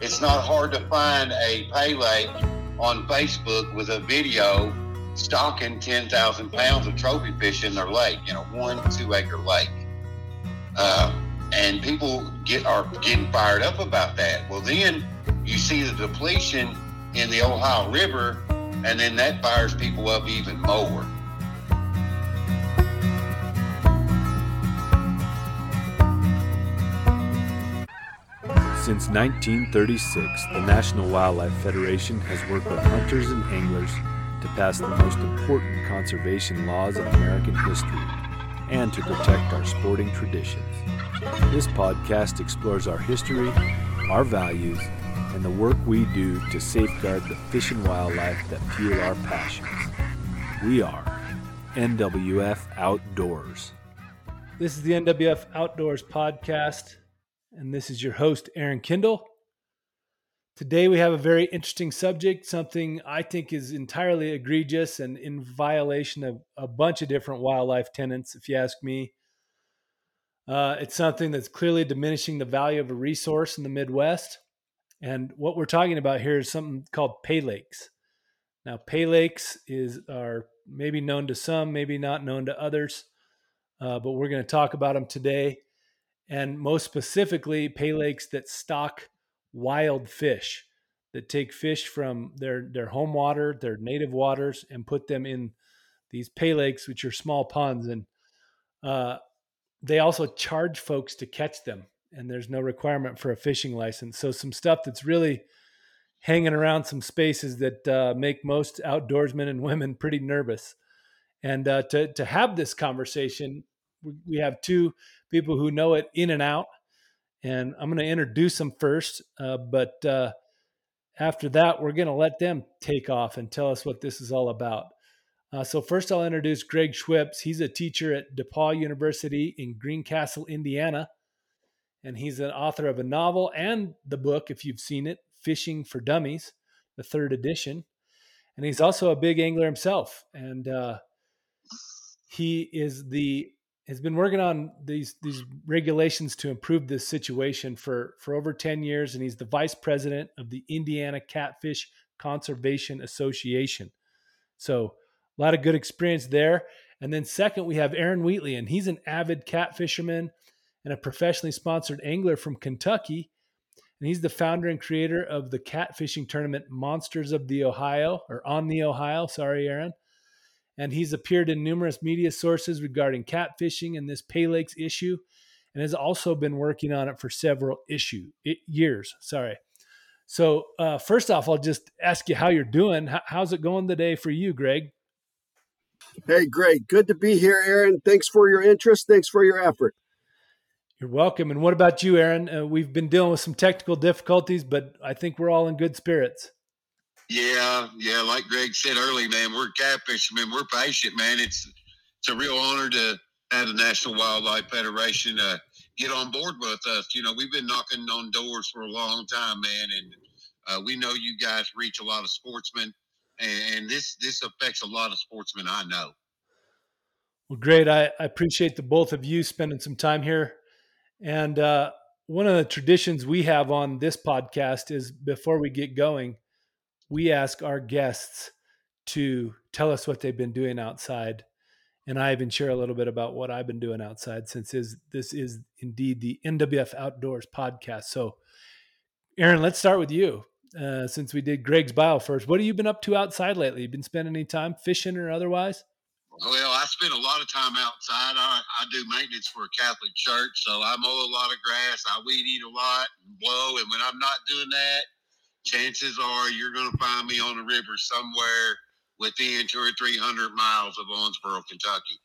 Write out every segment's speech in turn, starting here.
It's not hard to find a pay lake on Facebook with a video stocking 10,000 pounds of trophy fish in their lake, in a one, two acre lake. Uh, and people get are getting fired up about that. Well, then you see the depletion in the Ohio River, and then that fires people up even more. Since 1936, the National Wildlife Federation has worked with hunters and anglers to pass the most important conservation laws in American history and to protect our sporting traditions. This podcast explores our history, our values, and the work we do to safeguard the fish and wildlife that fuel our passions. We are NWF Outdoors. This is the NWF Outdoors podcast, and this is your host, Aaron Kindle. Today, we have a very interesting subject, something I think is entirely egregious and in violation of a bunch of different wildlife tenets, if you ask me. Uh, it's something that's clearly diminishing the value of a resource in the Midwest. And what we're talking about here is something called pay lakes. Now, pay lakes is are maybe known to some, maybe not known to others, uh, but we're going to talk about them today, and most specifically, pay lakes that stock wild fish that take fish from their their home water, their native waters, and put them in these pay lakes, which are small ponds, and uh, they also charge folks to catch them, and there's no requirement for a fishing license. So some stuff that's really hanging around some spaces that uh, make most outdoorsmen and women pretty nervous. And uh, to to have this conversation, we have two people who know it in and out and I'm going to introduce them first. Uh, but uh, after that, we're going to let them take off and tell us what this is all about. Uh, so first, I'll introduce Greg Schwipps. He's a teacher at DePauw University in Greencastle, Indiana, and he's an author of a novel and the book, if you've seen it, Fishing for Dummies, the third edition. And he's also a big angler himself, and uh, he is the has been working on these these regulations to improve this situation for for over 10 years and he's the vice president of the Indiana Catfish Conservation Association. So, a lot of good experience there. And then second, we have Aaron Wheatley and he's an avid cat fisherman and a professionally sponsored angler from Kentucky. And he's the founder and creator of the catfishing tournament Monsters of the Ohio or on the Ohio, sorry Aaron and he's appeared in numerous media sources regarding catfishing and this Pay Lakes issue, and has also been working on it for several issue it, years. Sorry. So uh, first off, I'll just ask you how you're doing. How, how's it going today for you, Greg? Hey, great. Good to be here, Aaron. Thanks for your interest. Thanks for your effort. You're welcome. And what about you, Aaron? Uh, we've been dealing with some technical difficulties, but I think we're all in good spirits. Yeah, yeah. Like Greg said early, man, we're catfishermen. We're patient, man. It's it's a real honor to have the National Wildlife Federation uh, get on board with us. You know, we've been knocking on doors for a long time, man, and uh, we know you guys reach a lot of sportsmen, and, and this this affects a lot of sportsmen. I know. Well, great. I, I appreciate the both of you spending some time here. And uh, one of the traditions we have on this podcast is before we get going, we ask our guests to tell us what they've been doing outside. and I even share a little bit about what I've been doing outside since is this is indeed the NWF Outdoors podcast. So, Aaron, let's start with you. Uh, since we did Greg's bio first, what have you been up to outside lately? You been spending any time fishing or otherwise? Well, I spend a lot of time outside. I, I do maintenance for a Catholic church, so I mow a lot of grass. I weed eat a lot and blow. And when I'm not doing that, chances are you're going to find me on the river somewhere within two or three hundred miles of Owensboro, Kentucky.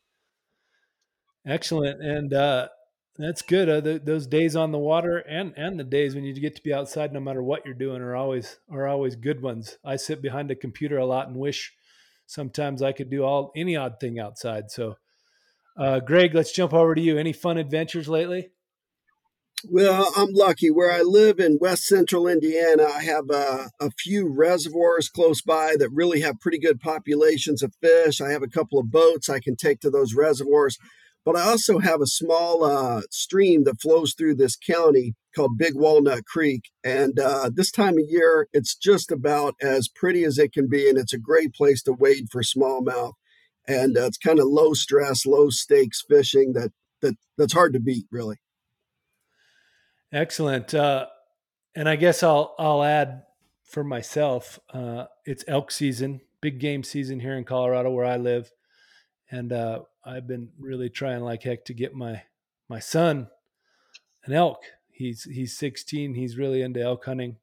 Excellent, and uh, that's good. Uh, the, those days on the water and and the days when you get to be outside, no matter what you're doing, are always are always good ones. I sit behind a computer a lot and wish sometimes I could do all any odd thing outside. So, uh, Greg, let's jump over to you. Any fun adventures lately? Well, I'm lucky. Where I live in west central Indiana, I have uh, a few reservoirs close by that really have pretty good populations of fish. I have a couple of boats I can take to those reservoirs. But I also have a small uh, stream that flows through this county called Big Walnut Creek. And uh, this time of year, it's just about as pretty as it can be. And it's a great place to wade for smallmouth. And uh, it's kind of low stress, low stakes fishing that, that that's hard to beat, really. Excellent. Uh, and I guess I'll I'll add for myself. Uh, it's elk season, big game season here in Colorado, where I live, and uh, I've been really trying like heck to get my my son an elk. He's he's 16. He's really into elk hunting.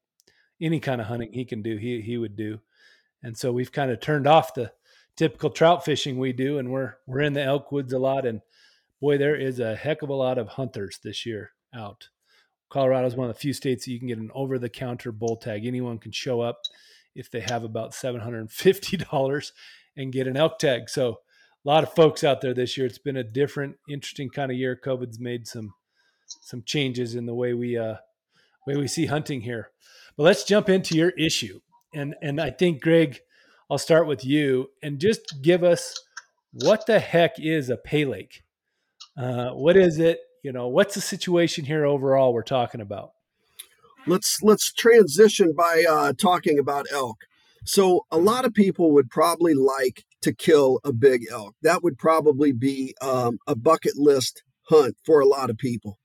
Any kind of hunting he can do, he he would do. And so we've kind of turned off the typical trout fishing we do, and we're we're in the elk woods a lot. And boy, there is a heck of a lot of hunters this year out. Colorado is one of the few states that you can get an over the counter bull tag. Anyone can show up if they have about $750 and get an elk tag. So a lot of folks out there this year. It's been a different, interesting kind of year. COVID's made some some changes in the way we uh way we see hunting here. But let's jump into your issue. And and I think Greg, I'll start with you and just give us what the heck is a pay lake? Uh, what is it? You know what's the situation here overall we're talking about? Let's let's transition by uh, talking about elk. So a lot of people would probably like to kill a big elk. That would probably be um, a bucket list hunt for a lot of people.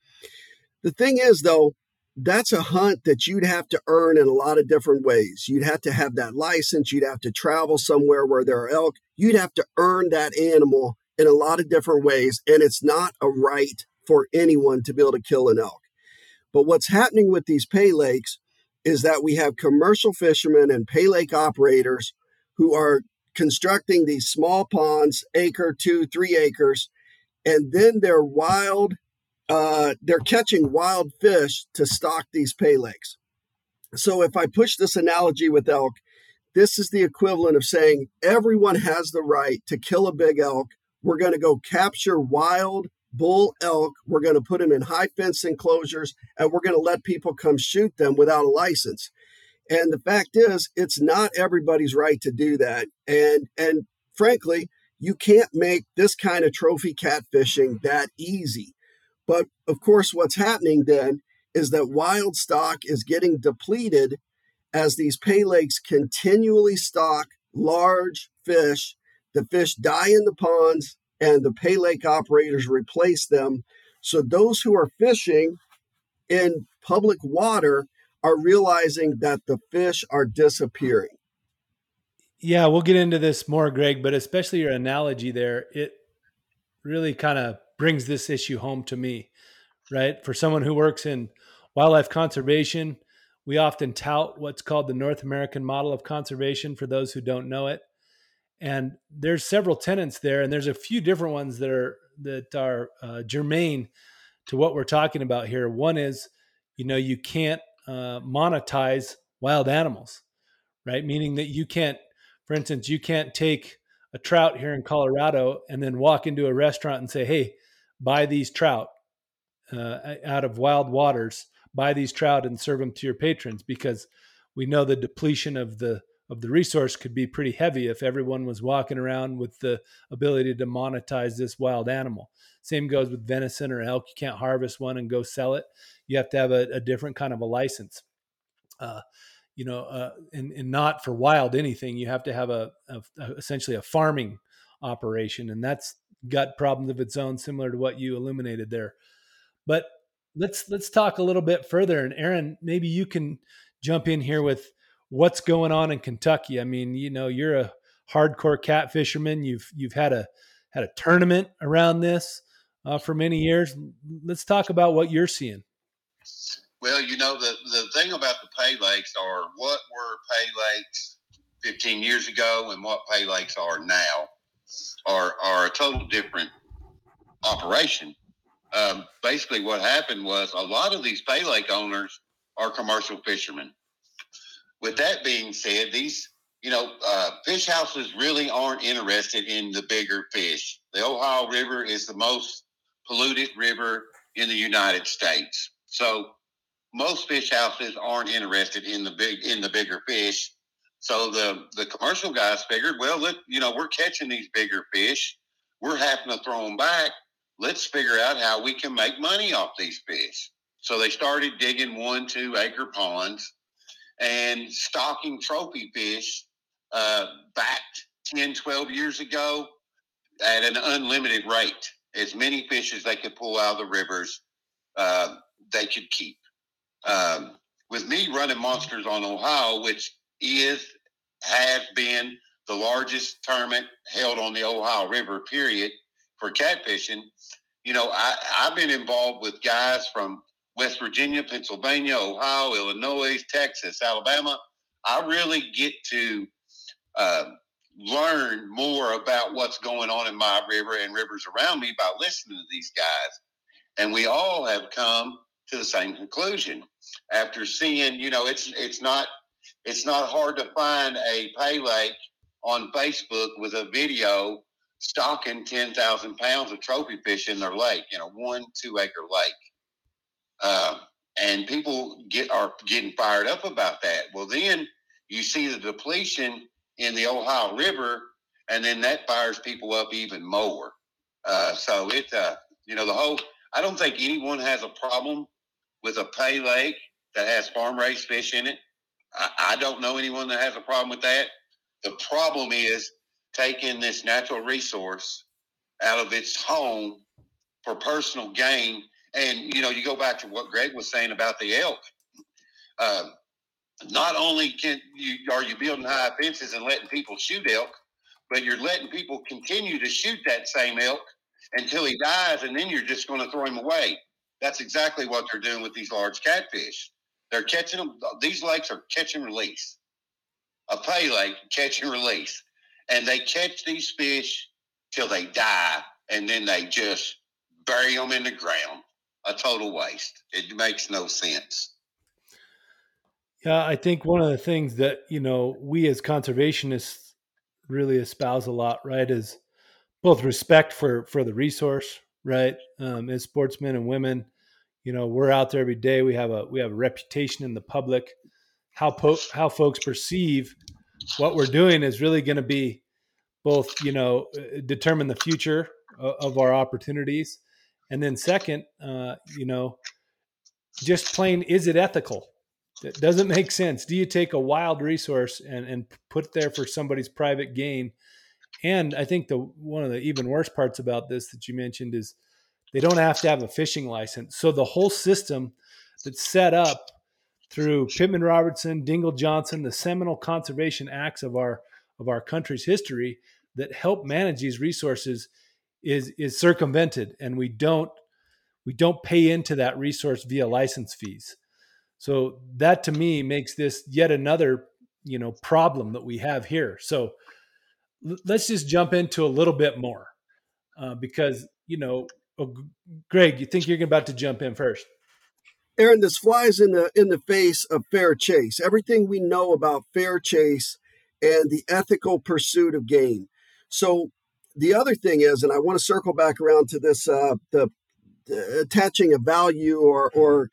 The thing is though that's a hunt that you'd have to earn in a lot of different ways. You'd have to have that license. You'd have to travel somewhere where there are elk. You'd have to earn that animal in a lot of different ways and it's not a right for anyone to be able to kill an elk. But what's happening with these pay lakes is that we have commercial fishermen and pay lake operators who are constructing these small ponds, acre, two, three acres, and then they're wild, uh, they're catching wild fish to stock these pay lakes. So if I push this analogy with elk, this is the equivalent of saying everyone has the right to kill a big elk. We're going to go capture wild bull elk. We're going to put them in high fence enclosures and we're going to let people come shoot them without a license. And the fact is, it's not everybody's right to do that. And and frankly, you can't make this kind of trophy catfishing that easy. But of course, what's happening then is that wild stock is getting depleted as these pay lakes continually stock large fish. The fish die in the ponds, and the pay lake operators replace them. So those who are fishing in public water are realizing that the fish are disappearing. Yeah, we'll get into this more, Greg, but especially your analogy there, it really kind of brings this issue home to me, right? For someone who works in wildlife conservation, we often tout what's called the North American model of conservation for those who don't know it and there's several tenants there and there's a few different ones that are that are uh, germane to what we're talking about here. One is you know you can't uh, monetize wild animals right? Meaning that you can't for instance you can't take a trout here in colorado and then walk into a restaurant and say hey buy these trout uh, out of wild waters. Buy these trout and serve them to your patrons because we know the depletion of the of the resource could be pretty heavy if everyone was walking around with the ability to monetize this wild animal. Same goes with venison or elk. You can't harvest one and go sell it. You have to have a, a different kind of a license. Uh, you know, uh, and, and not for wild anything. You have to have a, a, a essentially a farming operation, and that's gut problems of its own, similar to what you illuminated there. But let's let's talk a little bit further. And Aaron, maybe you can jump in here with what's going on in Kentucky. I mean, you know, you're a hardcore cat fisherman. You've you've had a had a tournament around this uh, for many years. Let's talk about what you're seeing. Well, you know, the, the thing about the pay lakes are what were pay lakes 15 years ago and what pay lakes are now are, are a total different operation. Um, basically, what happened was a lot of these pay lake owners are commercial fishermen. With that being said, these you know, uh, fish houses really aren't interested in the bigger fish. The Ohio River is the most polluted river in the United States. So most fish houses aren't interested in the big in the bigger fish. So the the commercial guys figured, well, look, you know, we're catching these bigger fish. We're having to throw them back. Let's figure out how we can make money off these fish. So they started digging one, two acre ponds and stocking trophy fish uh, back 10, 12 years ago at an unlimited rate. As many fish as they could pull out of the rivers, uh, they could keep. Um, with me running Monsters on Ohio, which is has been the largest tournament held on the Ohio River, period, for catfishing. You know, I, I've been involved with guys from West Virginia, Pennsylvania, Ohio, Illinois, Texas, Alabama. I really get to uh, learn more about what's going on in my river and rivers around me by listening to these guys. And we all have come to the same conclusion after seeing, you know, it's it's not it's not hard to find a pay lake on Facebook with a video stocking 10,000 pounds of trophy fish in their lake, in a one, two acre lake. Uh, and people get are getting fired up about that. Well, then you see the depletion in the Ohio River, and then that fires people up even more. Uh, so it's uh, you know the whole. I don't think anyone has a problem with a pay lake that has farm raised fish in it. I, I don't know anyone that has a problem with that. The problem is taking this natural resource out of its home for personal gain. And you know, you go back to what Greg was saying about the elk. Uh, not only can you are you building high fences and letting people shoot elk, but you're letting people continue to shoot that same elk until he dies, and then you're just going to throw him away. That's exactly what they're doing with these large catfish. They're catching them. These lakes are catch and release. A pay lake, catch and release, and they catch these fish till they die, and then they just bury them in the ground. A total waste. It makes no sense. Yeah, I think one of the things that, you know, we as conservationists really espouse a lot, right, is both respect for for the resource, right? Um, as sportsmen and women, you know, we're out there every day. We have a we have a reputation in the public. How po- how folks perceive what we're doing is really going to be both, you know, uh, determine the future of, of our opportunities, and then second, uh, you know, just plain is it ethical? That doesn't make sense. Do you take a wild resource and, and put there for somebody's private gain? And I think the one of the even worse parts about this that you mentioned is they don't have to have a fishing license. So the whole system that's set up through Pittman Robertson, Dingell Johnson, the seminal conservation acts of our of our country's history that help manage these resources is is circumvented and we don't we don't pay into that resource via license fees. So that to me makes this yet another, you know, problem that we have here. So l- let's just jump into a little bit more uh, because you know, oh, Greg, you think you're about to jump in first? Aaron, this flies in the in the face of fair chase. Everything we know about fair chase and the ethical pursuit of game. So the other thing is, and I want to circle back around to this: uh, the, the attaching a value or or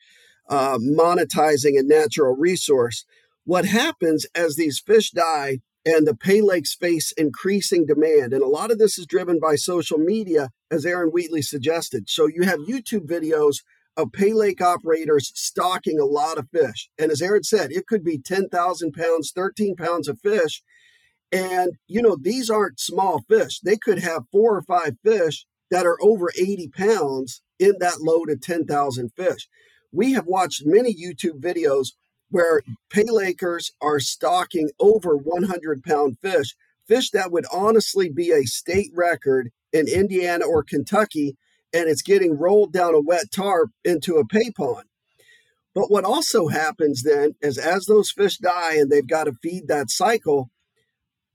uh, monetizing a natural resource. What happens as these fish die and the pay lakes face increasing demand, and a lot of this is driven by social media, as Aaron Wheatley suggested. So you have YouTube videos of pay lake operators stocking a lot of fish. And as Aaron said, it could be 10,000 pounds, 13 pounds of fish. And, you know, these aren't small fish. They could have four or five fish that are over 80 pounds in that load of 10,000 fish. We have watched many YouTube videos where pay lakers are stocking over 100 pound fish, fish that would honestly be a state record in Indiana or Kentucky, and it's getting rolled down a wet tarp into a pay pond. But what also happens then is as those fish die and they've got to feed that cycle,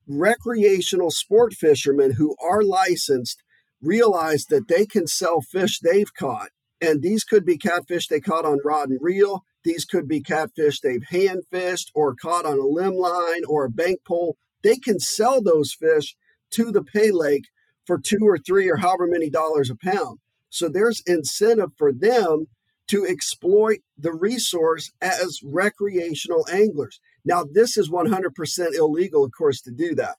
recreational sport fishermen who are licensed realize that they can sell fish they've caught. And these could be catfish they caught on rod and reel. These could be catfish they've hand fished or caught on a limb line or a bank pole. They can sell those fish to the pay lake for two or three or however many dollars a pound. So there's incentive for them to exploit the resource as recreational anglers. Now, this is 100% illegal, of course, to do that.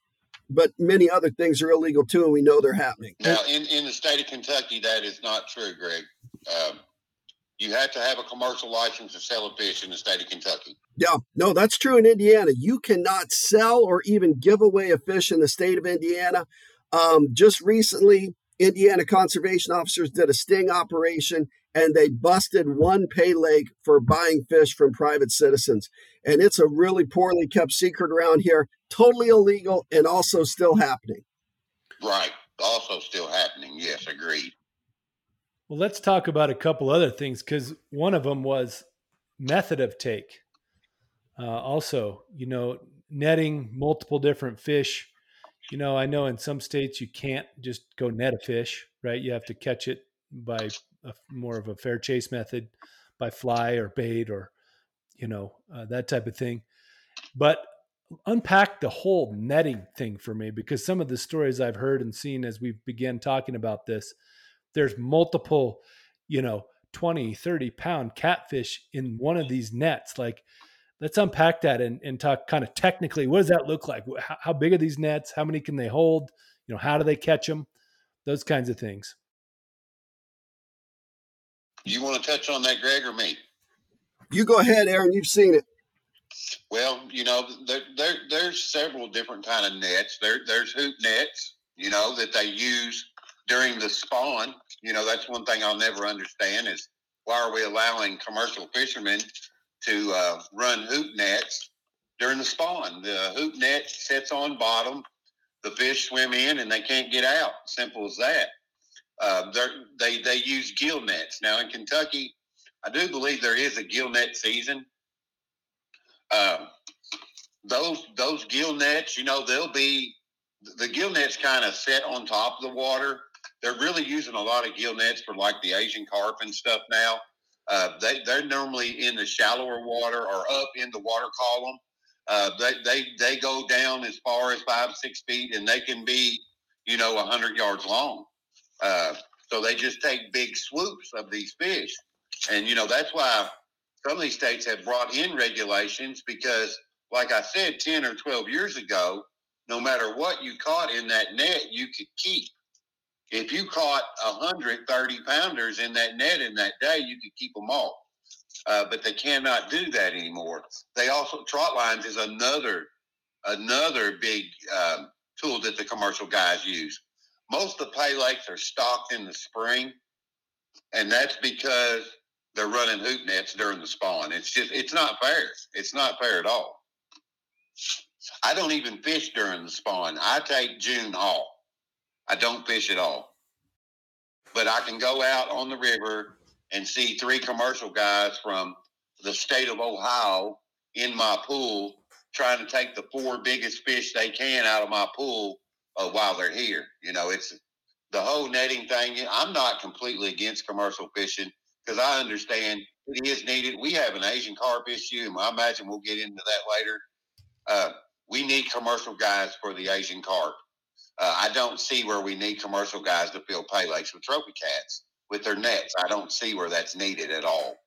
But many other things are illegal too, and we know they're happening. Now, in, in the state of Kentucky, that is not true, Greg. Um, you have to have a commercial license to sell a fish in the state of Kentucky. Yeah, no, that's true in Indiana. You cannot sell or even give away a fish in the state of Indiana. Um, just recently, Indiana conservation officers did a sting operation and they busted one pay lake for buying fish from private citizens. And it's a really poorly kept secret around here, totally illegal and also still happening. Right. Also still happening. Yes, agreed. Well, let's talk about a couple other things because one of them was method of take. Uh, also, you know, netting multiple different fish. You know, I know in some states you can't just go net a fish, right? You have to catch it by a, more of a fair chase method by fly or bait or you know uh, that type of thing. But unpack the whole netting thing for me because some of the stories i've heard and seen as we began talking about this there's multiple you know 20 30 pound catfish in one of these nets like let's unpack that and, and talk kind of technically what does that look like? How, how big are these nets? How many can they hold? You know how do they catch them those kinds of things you want to touch on that, Greg, or me? You go ahead, Aaron. You've seen it. Well, you know, there, there there's several different kind of nets. There there's hoop nets, you know, that they use during the spawn. You know, that's one thing I'll never understand is why are we allowing commercial fishermen to uh, run hoop nets during the spawn? The hoop net sits on bottom, the fish swim in, and they can't get out. Simple as that. Uh, they they use gill nets now in Kentucky. I do believe there is a gill net season. Um, those those gill nets, you know, they'll be the gill nets kind of set on top of the water. They're really using a lot of gill nets for like the Asian carp and stuff now. Uh, they they're normally in the shallower water or up in the water column. Uh, they they they go down as far as five six feet, and they can be you know hundred yards long. Uh, so they just take big swoops of these fish. And, you know, that's why some of these states have brought in regulations because, like I said, 10 or 12 years ago, no matter what you caught in that net, you could keep. If you caught 130 pounders in that net in that day, you could keep them all. Uh, but they cannot do that anymore. They also trot lines is another another big um, tool that the commercial guys use most of the pay lakes are stocked in the spring, and that's because they're running hoop nets during the spawn. It's just it's not fair. It's not fair at all. I don't even fish during the spawn. I take June off. I don't fish at all. But I can go out on the river and see three commercial guys from the state of Ohio in my pool trying to take the four biggest fish they can out of my pool uh, while they're here. You know, it's the whole netting thing. I'm not completely against commercial fishing because I understand it is needed. We have an Asian carp issue, and I imagine we'll get into that later. Uh, we need commercial guys for the Asian carp. Uh, I don't see where we need commercial guys to fill pay lakes with trophy cats with their nets. I don't see where that's needed at all.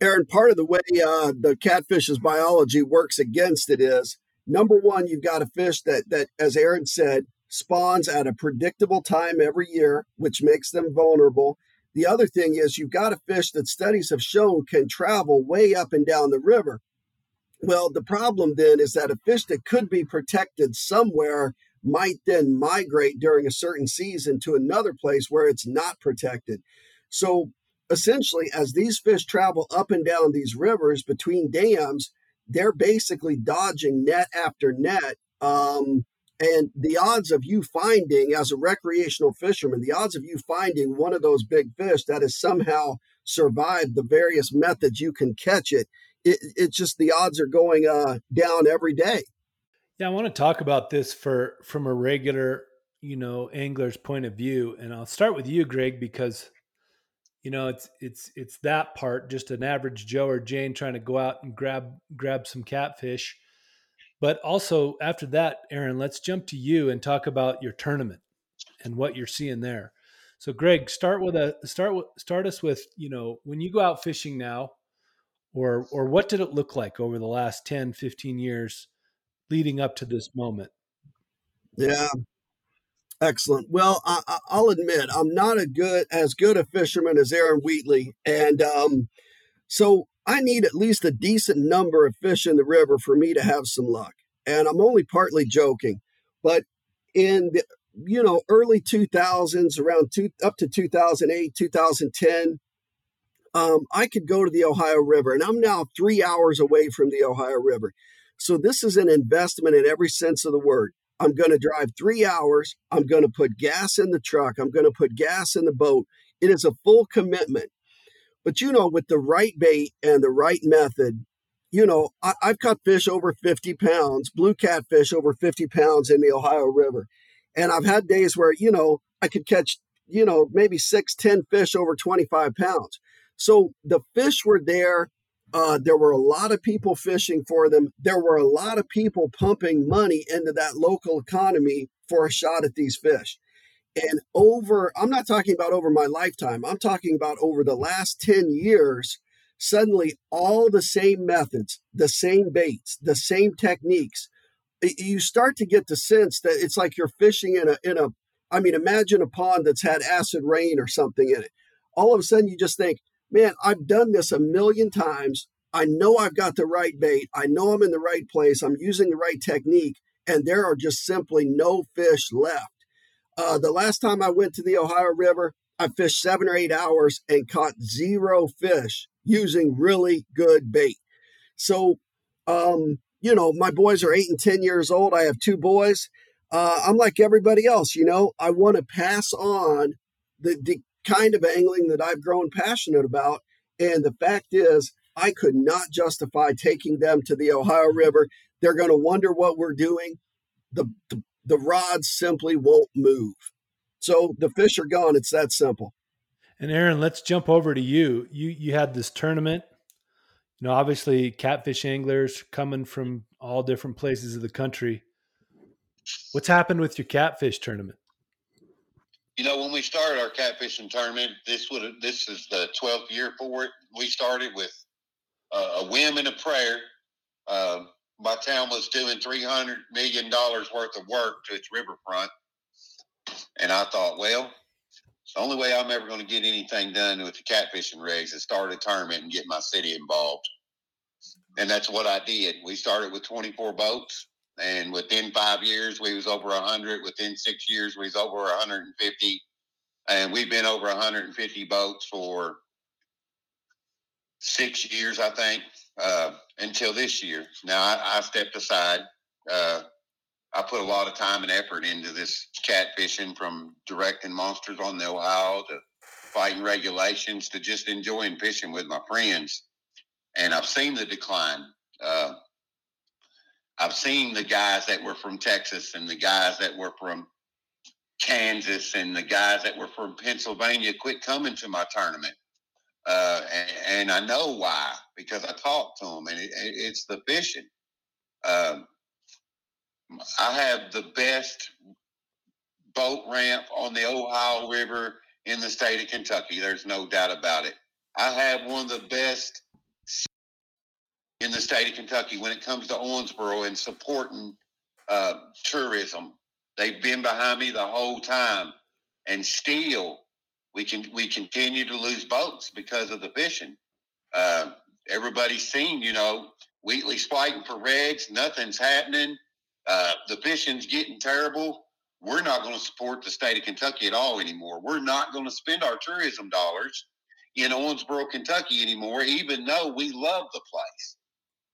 Aaron, part of the way uh, the catfish's biology works against it is number one, you've got a fish that that, as Aaron said, spawns at a predictable time every year, which makes them vulnerable. The other thing is you've got a fish that studies have shown can travel way up and down the river. Well, the problem then is that a fish that could be protected somewhere might then migrate during a certain season to another place where it's not protected. So essentially, as these fish travel up and down these rivers between dams, they're basically dodging net after net. Um, and the odds of you finding, as a recreational fisherman, the odds of you finding one of those big fish that has somehow survived the various methods you can catch it, it it's just the odds are going uh, down every day. Yeah, I want to talk about this for from a regular, you know, angler's point of view, and I'll start with you, Greg, because you know it's it's it's that part, just an average Joe or Jane trying to go out and grab grab some catfish. But also after that, Aaron, let's jump to you and talk about your tournament and what you're seeing there. So, Greg, start with a start start us with you know when you go out fishing now, or or what did it look like over the last 10, 15 years leading up to this moment? Yeah. Excellent. Well, I, will admit I'm not a good as good a fisherman as Aaron Wheatley, and um, so I need at least a decent number of fish in the river for me to have some luck. And I'm only partly joking, but in the you know early 2000s, around two, up to 2008, 2010, um, I could go to the Ohio River, and I'm now three hours away from the Ohio River. So this is an investment in every sense of the word. I'm going to drive three hours. I'm going to put gas in the truck. I'm going to put gas in the boat. It is a full commitment. But you know, with the right bait and the right method, you know, I, have caught fish over 50 pounds, blue catfish over 50 pounds in the Ohio River. And I've had days where, you know, I could catch, you know, maybe six, 10 fish over 25 pounds. So the fish were there. Uh, there were a lot of people fishing for them. There were a lot of people pumping money into that local economy for a shot at these fish. And over, I'm not talking about over my lifetime, I'm talking about over the last 10 years, suddenly all the same methods, the same baits, the same techniques, you start to get the sense that it's like you're fishing in a, in a, I mean, imagine a pond that's had acid rain or something in it. All of a sudden you just think, man, I've done this a million times. I know I've got the right bait. I know I'm in the right place. I'm using the right technique. And there are just simply no fish left. Uh, the last time I went to the Ohio River, I fished seven or eight hours and caught zero fish using really good bait. So, um, you know, my boys are eight and 10 years old. I have two boys. Uh, I'm like everybody else, you know, I want to pass on the, the kind of angling that I've grown passionate about. And the fact is, I could not justify taking them to the Ohio River. They're going to wonder what we're doing. The, the, the rods simply won't move. So the fish are gone. It's that simple. And Aaron, let's jump over to you. You you had this tournament. You know, obviously catfish anglers coming from all different places of the country. What's happened with your catfish tournament? You know, when we started our catfishing tournament, this would this is the twelfth year for it. We started with uh, a whim and a prayer. Uh, my town was doing three hundred million dollars worth of work to its riverfront, and I thought, well, the only way I'm ever going to get anything done with the catfishing rigs is start a tournament and get my city involved. And that's what I did. We started with 24 boats and within five years we was over 100 within six years we was over 150 and we've been over 150 boats for six years i think uh, until this year now i, I stepped aside uh, i put a lot of time and effort into this catfishing from directing monsters on the ohio to fighting regulations to just enjoying fishing with my friends and i've seen the decline uh, I've seen the guys that were from Texas and the guys that were from Kansas and the guys that were from Pennsylvania quit coming to my tournament. Uh, and, and, I know why because I talked to them, and it, it's the fishing. Um, I have the best boat ramp on the Ohio River in the state of Kentucky. There's no doubt about it. I have one of the best in the state of Kentucky when it comes to Owensboro and supporting uh, tourism. They've been behind me the whole time, and still we can we continue to lose boats because of the fishing. Uh, everybody's seen, you know, Wheatley's fighting for regs. Nothing's happening. Uh, the fishing's getting terrible. We're not going to support the state of Kentucky at all anymore. We're not going to spend our tourism dollars in Owensboro, Kentucky anymore, even though we love the place.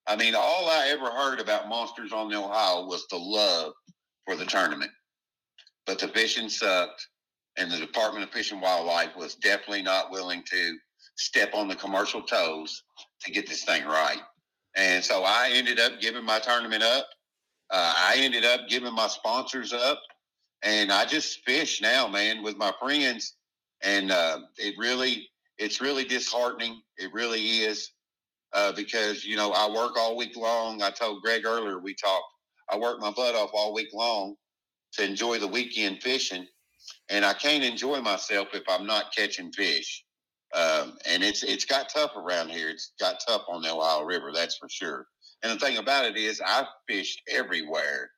I mean, all I ever heard about Monsters on the Ohio was the love for the tournament. But the fishing sucked, and the Department of Fish and Wildlife was definitely not willing to step on the commercial toes to get this thing right. And so I ended up giving my tournament up. Uh, I ended up giving my sponsors up, and I just fish now, man, with my friends. And uh, it really, it's really disheartening. It really is uh, because you know I work all week long. I told Greg earlier we talked. I work my butt off all week long to enjoy the weekend fishing, and I can't enjoy myself if I'm not catching fish. Um, and it's it's got tough around here. It's got tough on the Ohio River, that's for sure. And the thing about it is, I've fished everywhere: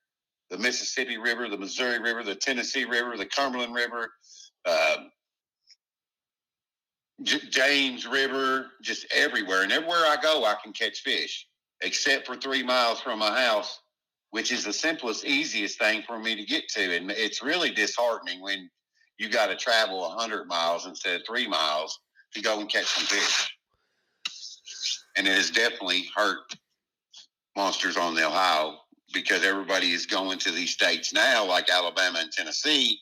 the Mississippi River, the Missouri River, the Tennessee River, the Cumberland River, uh, J- James River, just everywhere. And everywhere I go, I can catch fish, except for three miles from my house, which is the simplest, easiest thing for me to get to. And it's really disheartening when you got to travel 100 miles instead of three miles to go and catch some fish. And it has definitely hurt monsters on the Ohio because everybody is going to these states now, like Alabama and Tennessee,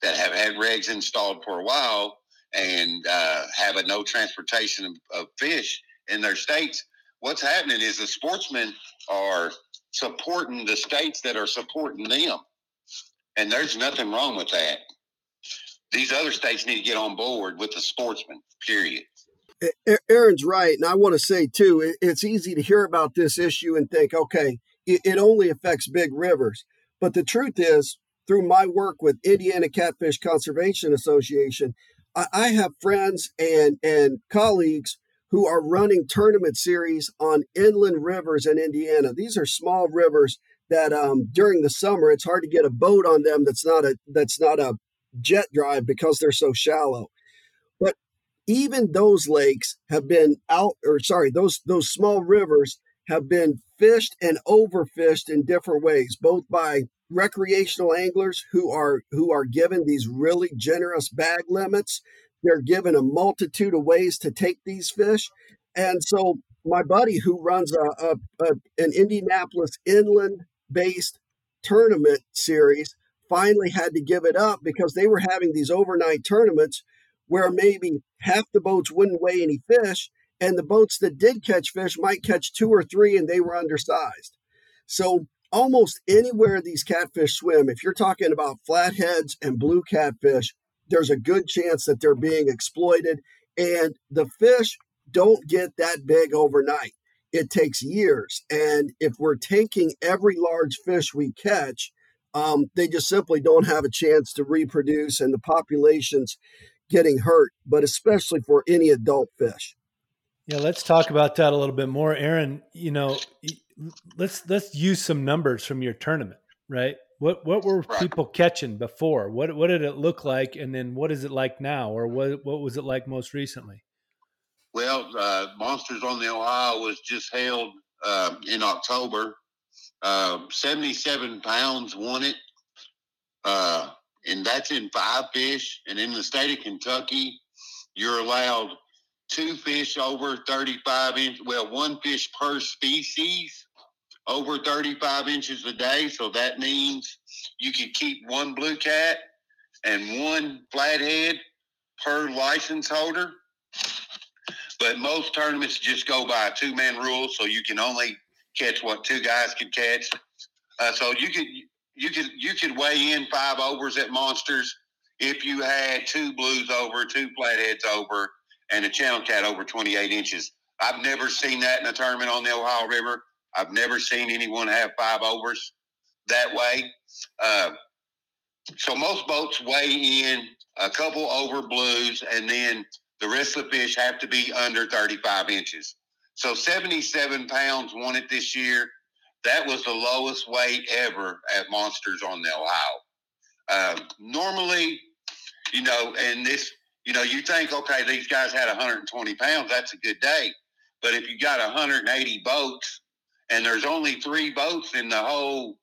that have had regs installed for a while and uh, have a no transportation of, of fish in their states. What's happening is the sportsmen are supporting the states that are supporting them. And there's nothing wrong with that these other states need to get on board with the sportsmen, period. Aaron's right. And I want to say, too, it's easy to hear about this issue and think, okay, it only affects big rivers. But the truth is, through my work with Indiana Catfish Conservation Association, I have friends and, and colleagues who are running tournament series on inland rivers in Indiana. These are small rivers that um, during the summer it's hard to get a boat on them that's not a that's not a jet drive because they're so shallow. But even those lakes have been out, or sorry, those those small rivers have been fished and overfished in different ways, both by recreational anglers who are who are given these really generous bag limits. They're given a multitude of ways to take these fish, and so my buddy who runs a, a, a an Indianapolis inland based tournament series finally had to give it up because they were having these overnight tournaments where maybe half the boats wouldn't weigh any fish, and the boats that did catch fish might catch two or three and they were undersized. So, almost anywhere these catfish swim, if you're talking about flatheads and blue catfish, there's a good chance that they're being exploited. And the fish don't get that big overnight. It takes years. And if we're taking every large fish we catch um, they just simply don't have a chance to reproduce, and the population's getting hurt, but especially for any adult fish. Yeah, let's talk about that a little bit more, Aaron. You know, let's let's use some numbers from your tournament, right? What what were people catching before? What what did it look like, and then what is it like now, or what what was it like most recently? Well, uh, Monsters on the Ohio was just held uh, in October, uh, 77 pounds won it. Uh, and that's in five fish. And in the state of Kentucky, you're allowed two fish over 35 inch. Well, one fish per species over 35 inches a day. So that means you can keep one blue cat and one flathead per license holder. But most tournaments just go by a two man rule. So you can only catch what two guys could catch. Uh, so you could you could you could weigh in five overs at Monsters if you had two blues over, two flatheads over, and a channel cat over 28 inches. I've never seen that in a tournament on the Ohio River. I've never seen anyone have five overs that way. Uh, so most boats weigh in a couple over blues, and then the rest of the fish have to be under 35 inches. So 77 pounds won it this year. That was the lowest weight ever at Monsters on the Ohio. Um, normally, you know, and this, you know, you think, okay, these guys had 120 pounds. That's a good day. But if you got 180 boats and there's only three boats in the whole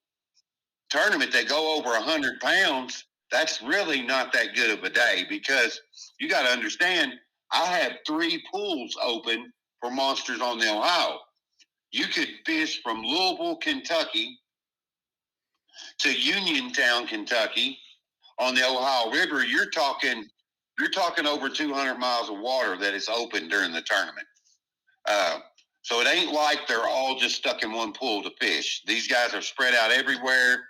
tournament that go over 100 pounds, that's really not that good of a day because you got to understand, I have three pools open for Monsters on the Ohio. You could fish from Louisville, Kentucky to Uniontown, Kentucky on the Ohio River. You're talking you're talking over 200 miles of water that is open during the tournament. Uh, so it ain't like they're all just stuck in one pool to fish. These guys are spread out everywhere,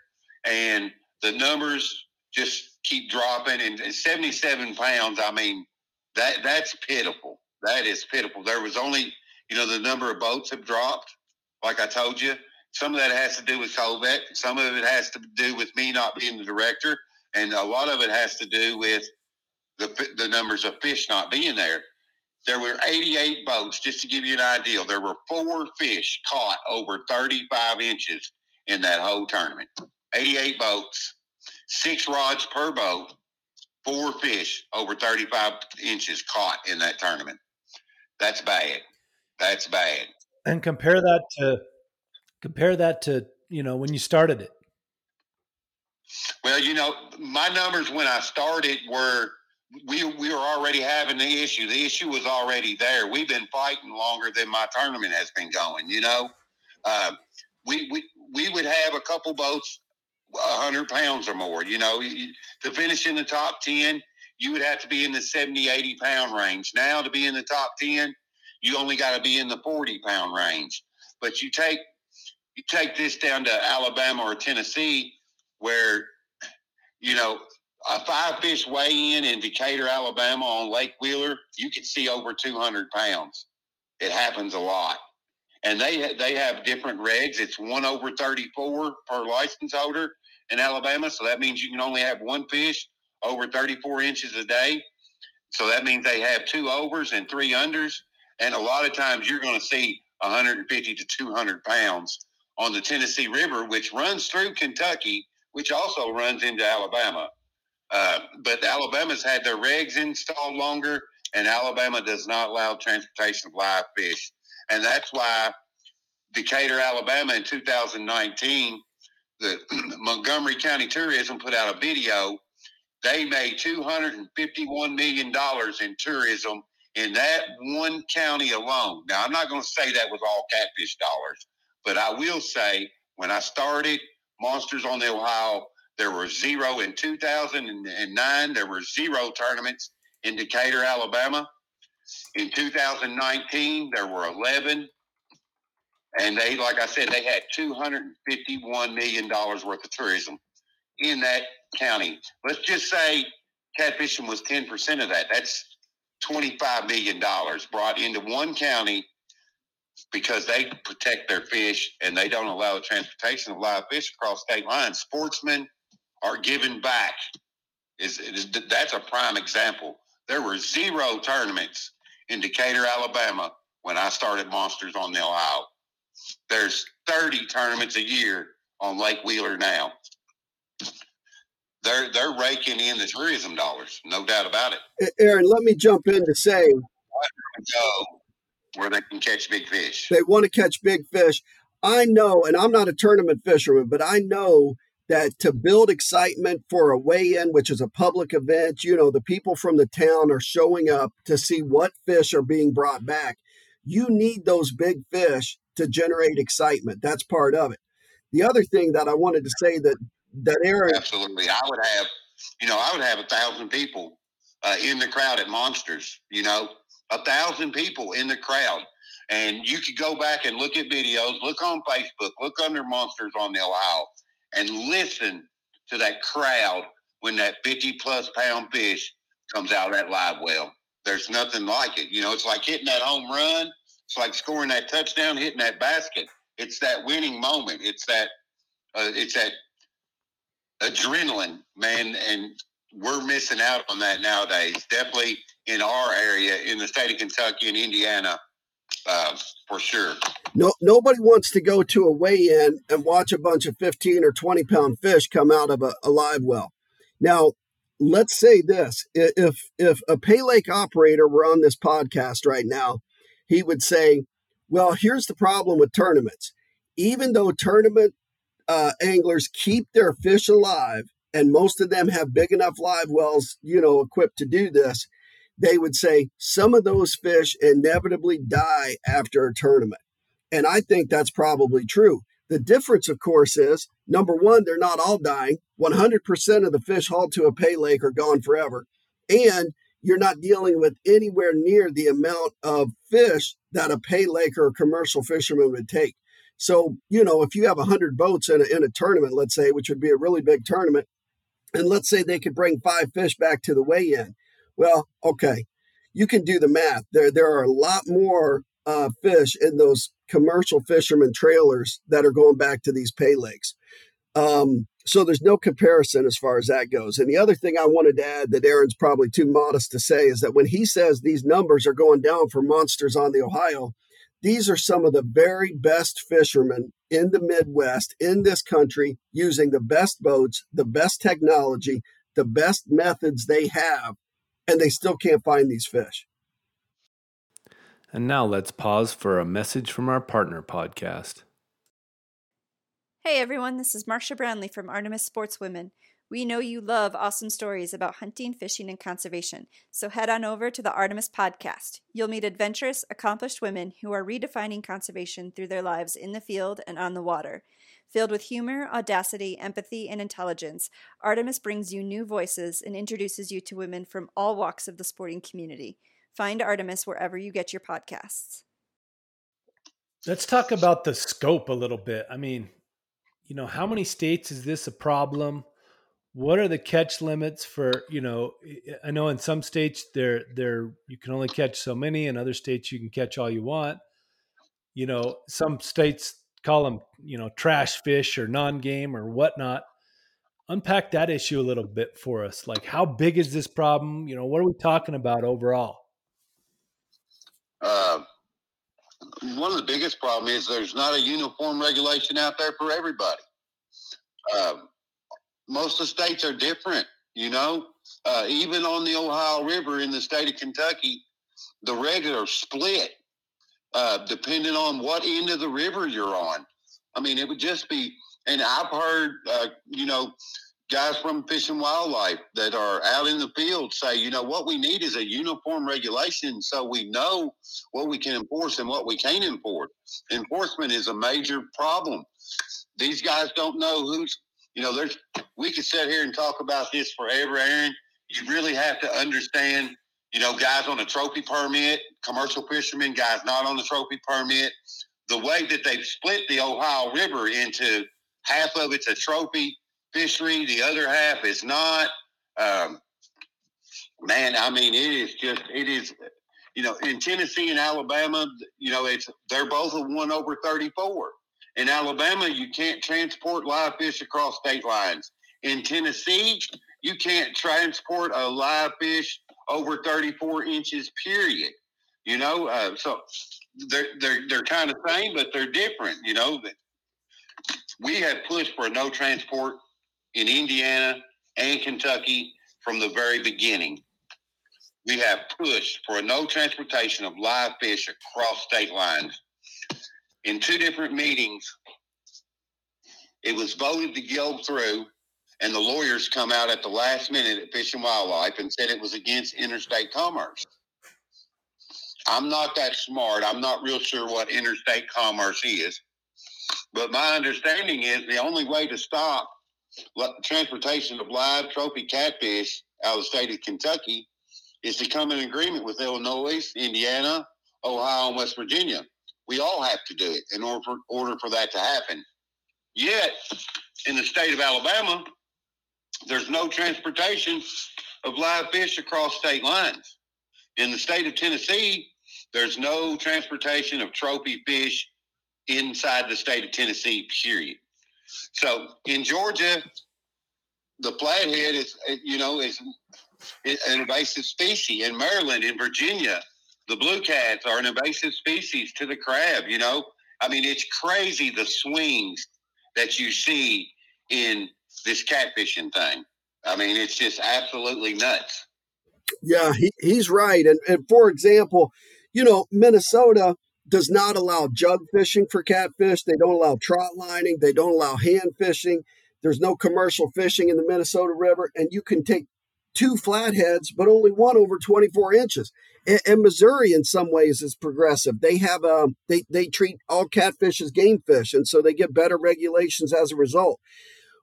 and the numbers just keep dropping. And 77 pounds, I mean, that that's pitiful. That is pitiful. There was only, you know, the number of boats have dropped. Like I told you, some of that has to do with COVID. Some of it has to do with me not being the director, and a lot of it has to do with the the numbers of fish not being there. There were 88 boats, just to give you an idea. There were four fish caught over 35 inches in that whole tournament. 88 boats, six rods per boat, four fish over 35 inches caught in that tournament. That's bad. That's bad. And compare that to compare that to, you know, when you started it. Well, you know, my numbers when I started were we we were already having the issue. The issue was already there. We've been fighting longer than my tournament has been going. You know, uh, we we we would have a couple boats, hundred pounds or more. You know, to finish in the top ten, you would have to be in the 70, 80 pound range. Now to be in the top ten, you only got to be in the forty pound range. But you take you take this down to Alabama or Tennessee, where you know a five fish weigh in in Decatur, Alabama on Lake Wheeler, you can see over 200 pounds. It happens a lot. And they they have different regs. It's one over 34 per license holder in Alabama. So that means you can only have one fish over 34 inches a day. So that means they have two overs and three unders. And a lot of times you're going to see 150 to 200 pounds on the Tennessee River, which runs through Kentucky, which also runs into Alabama. Uh, but Alabama's had their regs installed longer, and Alabama does not allow transportation of live fish. And that's why Decatur, Alabama in 2019, the Montgomery County Tourism put out a video. They made $251 million in tourism in that one county alone. Now, I'm not going to say that was all catfish dollars, but I will say when I started Monsters on the Ohio, there were zero in 2009. There were zero tournaments in Decatur, Alabama. In 2019, there were 11. And they, like I said, they had $251 million worth of tourism in that county. Let's just say catfishing was 10% of that. That's $25 million brought into one county because they protect their fish and they don't allow the transportation of live fish across state lines. Sportsmen are giving back. Is, is that's a prime example. There were zero tournaments in Decatur, Alabama, when I started Monsters on the Ohio. There's 30 tournaments a year on Lake Wheeler now. They're they're raking in the tourism dollars, no doubt about it. Aaron, let me jump in to say go where they can catch big fish. They want to catch big fish. I know, and I'm not a tournament fisherman, but I know that to build excitement for a weigh-in, which is a public event, you know, the people from the town are showing up to see what fish are being brought back. You need those big fish to generate excitement. That's part of it. The other thing that I wanted to say that that Aaron absolutely, I would have, you know, I would have a thousand people uh, in the crowd at Monsters. You know, a thousand people in the crowd. And you could go back and look at videos, look on Facebook, look under Monsters on the Ohio, and listen to that crowd when that 50 plus pound fish comes out of that live well. There's nothing like it. You know, it's like hitting that home run. It's like scoring that touchdown, hitting that basket. It's that winning moment. It's that, uh, it's that adrenaline, man. And we're missing out on that nowadays. Definitely in our area, in the state of Kentucky and Indiana, uh, for sure. No, nobody wants to go to a weigh-in and watch a bunch of 15 or 20 pound fish come out of a, a live well. Now, let's say this: if if a pay lake operator were on this podcast right now, he would say, "Well, here's the problem with tournaments. even though tournament uh, anglers keep their fish alive, and most of them have big enough live wells, you know, equipped to do this, they would say some of those fish inevitably die after a tournament. And I think that's probably true. The difference, of course, is number one, they're not all dying. 100% of the fish hauled to a pay lake are gone forever. And you're not dealing with anywhere near the amount of fish that a pay lake or a commercial fisherman would take. So, you know, if you have 100 boats in a, in a tournament, let's say, which would be a really big tournament, and let's say they could bring five fish back to the weigh in. Well, okay, you can do the math. There, there are a lot more uh, fish in those commercial fishermen trailers that are going back to these pay lakes. Um, so there's no comparison as far as that goes. And the other thing I wanted to add that Aaron's probably too modest to say is that when he says these numbers are going down for monsters on the Ohio, these are some of the very best fishermen in the Midwest, in this country, using the best boats, the best technology, the best methods they have, and they still can't find these fish. And now let's pause for a message from our partner podcast. Hey everyone, this is Marcia Brownlee from Artemis Sportswomen. We know you love awesome stories about hunting, fishing, and conservation, so head on over to the Artemis Podcast. You'll meet adventurous, accomplished women who are redefining conservation through their lives in the field and on the water. Filled with humor, audacity, empathy, and intelligence, Artemis brings you new voices and introduces you to women from all walks of the sporting community. Find Artemis wherever you get your podcasts. Let's talk about the scope a little bit. I mean, you know, how many states is this a problem? What are the catch limits for, you know, I know in some states there there you can only catch so many, in other states you can catch all you want. You know, some states call them, you know, trash fish or non-game or whatnot. Unpack that issue a little bit for us. Like how big is this problem? You know, what are we talking about overall? Uh, one of the biggest problems is there's not a uniform regulation out there for everybody. Um, most of the states are different, you know. Uh, even on the Ohio River in the state of Kentucky, the regs are split uh, depending on what end of the river you're on. I mean, it would just be, and I've heard, uh, you know, guys from Fish and Wildlife that are out in the field say, you know, what we need is a uniform regulation so we know what we can enforce and what we can't enforce. Enforcement is a major problem. These guys don't know who's, you know, there's, we could sit here and talk about this forever, Aaron. You really have to understand, you know, guys on a trophy permit, commercial fishermen, guys not on the trophy permit, the way that they've split the Ohio River into half of it's a trophy fishery, the other half is not. Um, man, I mean, it is just it is. You know, in Tennessee and Alabama, you know, it's they're both a one over thirty four. In Alabama, you can't transport live fish across state lines. In Tennessee, you can't transport a live fish over 34 inches, period. You know, uh, so they're, they're, they're kind of same, but they're different. You know, we have pushed for no transport in Indiana and Kentucky from the very beginning. We have pushed for no transportation of live fish across state lines. In two different meetings, it was voted to go through, and the lawyers come out at the last minute at Fish and Wildlife and said it was against interstate commerce. I'm not that smart. I'm not real sure what interstate commerce is. But my understanding is the only way to stop transportation of live trophy catfish out of the state of Kentucky is to come in agreement with Illinois, Indiana, Ohio, and West Virginia. We all have to do it in order for, order for that to happen. Yet, in the state of Alabama, there's no transportation of live fish across state lines. In the state of Tennessee, there's no transportation of trophy fish inside the state of Tennessee, period. So in Georgia, the flathead is, you know, is an invasive species. In Maryland, in Virginia, the blue cats are an invasive species to the crab. You know, I mean, it's crazy the swings that you see in this catfishing thing. I mean, it's just absolutely nuts. Yeah, he, he's right. And, and for example, you know, Minnesota, does not allow jug fishing for catfish. They don't allow trot lining. They don't allow hand fishing. There's no commercial fishing in the Minnesota River, and you can take two flatheads, but only one over 24 inches. And, and Missouri, in some ways, is progressive. They have um, they they treat all catfish as game fish, and so they get better regulations as a result.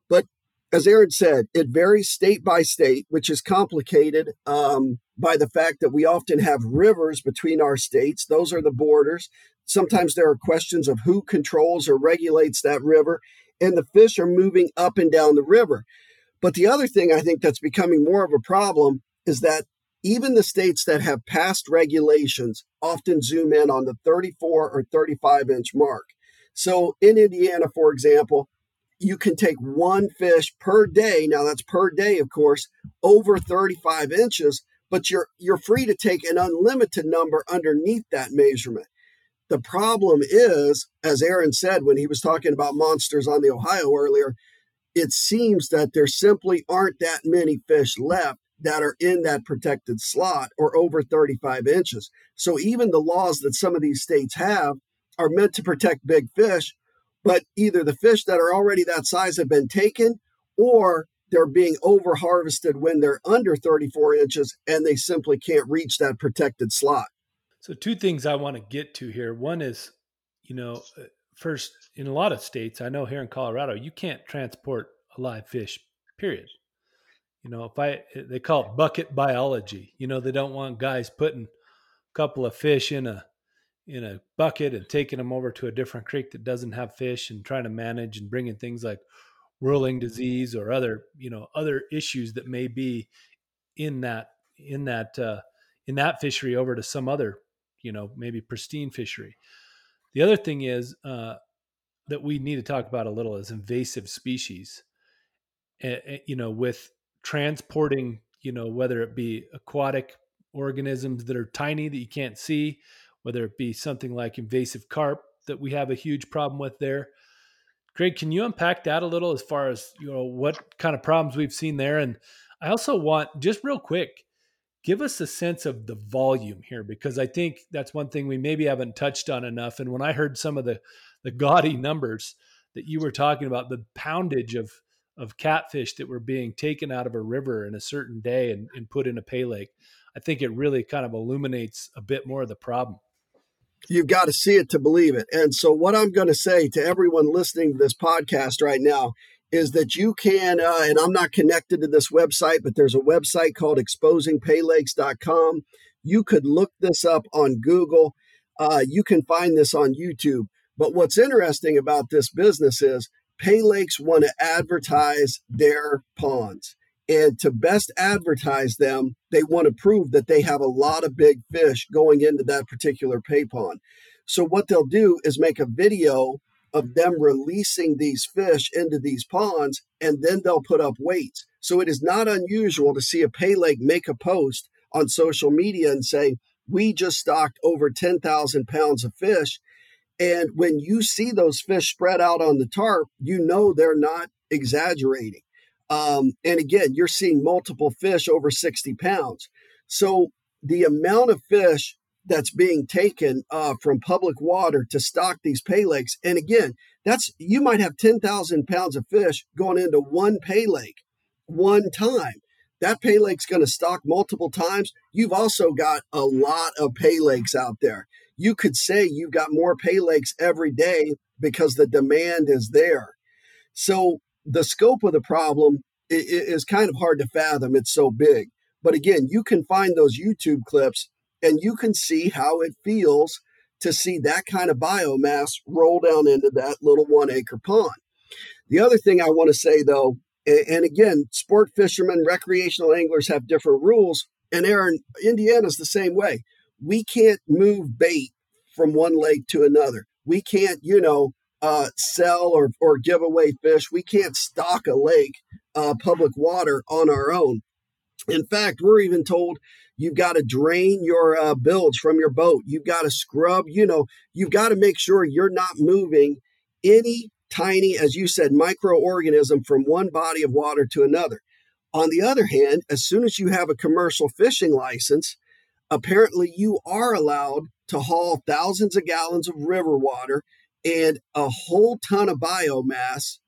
But as Aaron said, it varies state by state, which is complicated um, by the fact that we often have rivers between our states. Those are the borders. Sometimes there are questions of who controls or regulates that river, and the fish are moving up and down the river. But the other thing I think that's becoming more of a problem is that even the states that have passed regulations often zoom in on the 34 or 35 inch mark. So in Indiana, for example, you can take one fish per day. Now that's per day, of course, over 35 inches, but you're you're free to take an unlimited number underneath that measurement. The problem is, as Aaron said when he was talking about monsters on the Ohio earlier, it seems that there simply aren't that many fish left that are in that protected slot or over 35 inches. So even the laws that some of these states have are meant to protect big fish, but either the fish that are already that size have been taken or they're being over harvested when they're under 34 inches and they simply can't reach that protected slot. So, two things I want to get to here. One is, you know, uh, first, in a lot of states, I know here in Colorado, you can't transport a live fish, period. You know, if I, they call it bucket biology. You know, they don't want guys putting a couple of fish in a, in a bucket and taking them over to a different creek that doesn't have fish and trying to manage and bringing things like whirling disease or other, you know, other issues that may be in that, in that, uh, in that fishery over to some other, you know, maybe pristine fishery. The other thing is uh, that we need to talk about a little is invasive species. Uh, you know, with transporting, you know, whether it be aquatic organisms that are tiny that you can't see, whether it be something like invasive carp that we have a huge problem with there. Greg, can you unpack that a little as far as you know what kind of problems we've seen there? And I also want just real quick, give us a sense of the volume here because I think that's one thing we maybe haven't touched on enough. And when I heard some of the the gaudy numbers that you were talking about, the poundage of of catfish that were being taken out of a river in a certain day and, and put in a pay lake, I think it really kind of illuminates a bit more of the problem. You've got to see it to believe it. And so, what I'm going to say to everyone listening to this podcast right now is that you can, uh, and I'm not connected to this website, but there's a website called exposingpaylakes.com. You could look this up on Google. Uh, you can find this on YouTube. But what's interesting about this business is Pay Lakes want to advertise their ponds. And to best advertise them, they want to prove that they have a lot of big fish going into that particular pay pond. So, what they'll do is make a video of them releasing these fish into these ponds, and then they'll put up weights. So it is not unusual to see a pay lake make a post on social media and say, We just stocked over 10,000 pounds of fish. And when you see those fish spread out on the tarp, you know they're not exaggerating. Um, and again, you're seeing multiple fish over 60 pounds. So the amount of fish that's being taken uh, from public water to stock these pay lakes. And again, that's you might have 10,000 pounds of fish going into one pay lake one time. That pay lake's going to stock multiple times. You've also got a lot of pay lakes out there. You could say you've got more pay lakes every day because the demand is there. So the scope of the problem is kind of hard to fathom. It's so big. But again, you can find those YouTube clips and you can see how it feels to see that kind of biomass roll down into that little one acre pond. The other thing I want to say though, and again, sport fishermen, recreational anglers have different rules. And Aaron, Indiana's the same way. We can't move bait from one lake to another. We can't, you know, uh, sell or, or give away fish. We can't stock a lake, uh, public water on our own. In fact, we're even told You've got to drain your uh, bilge from your boat. You've got to scrub, you know, you've got to make sure you're not moving any tiny, as you said, microorganism from one body of water to another. On the other hand, as soon as you have a commercial fishing license, apparently you are allowed to haul thousands of gallons of river water and a whole ton of biomass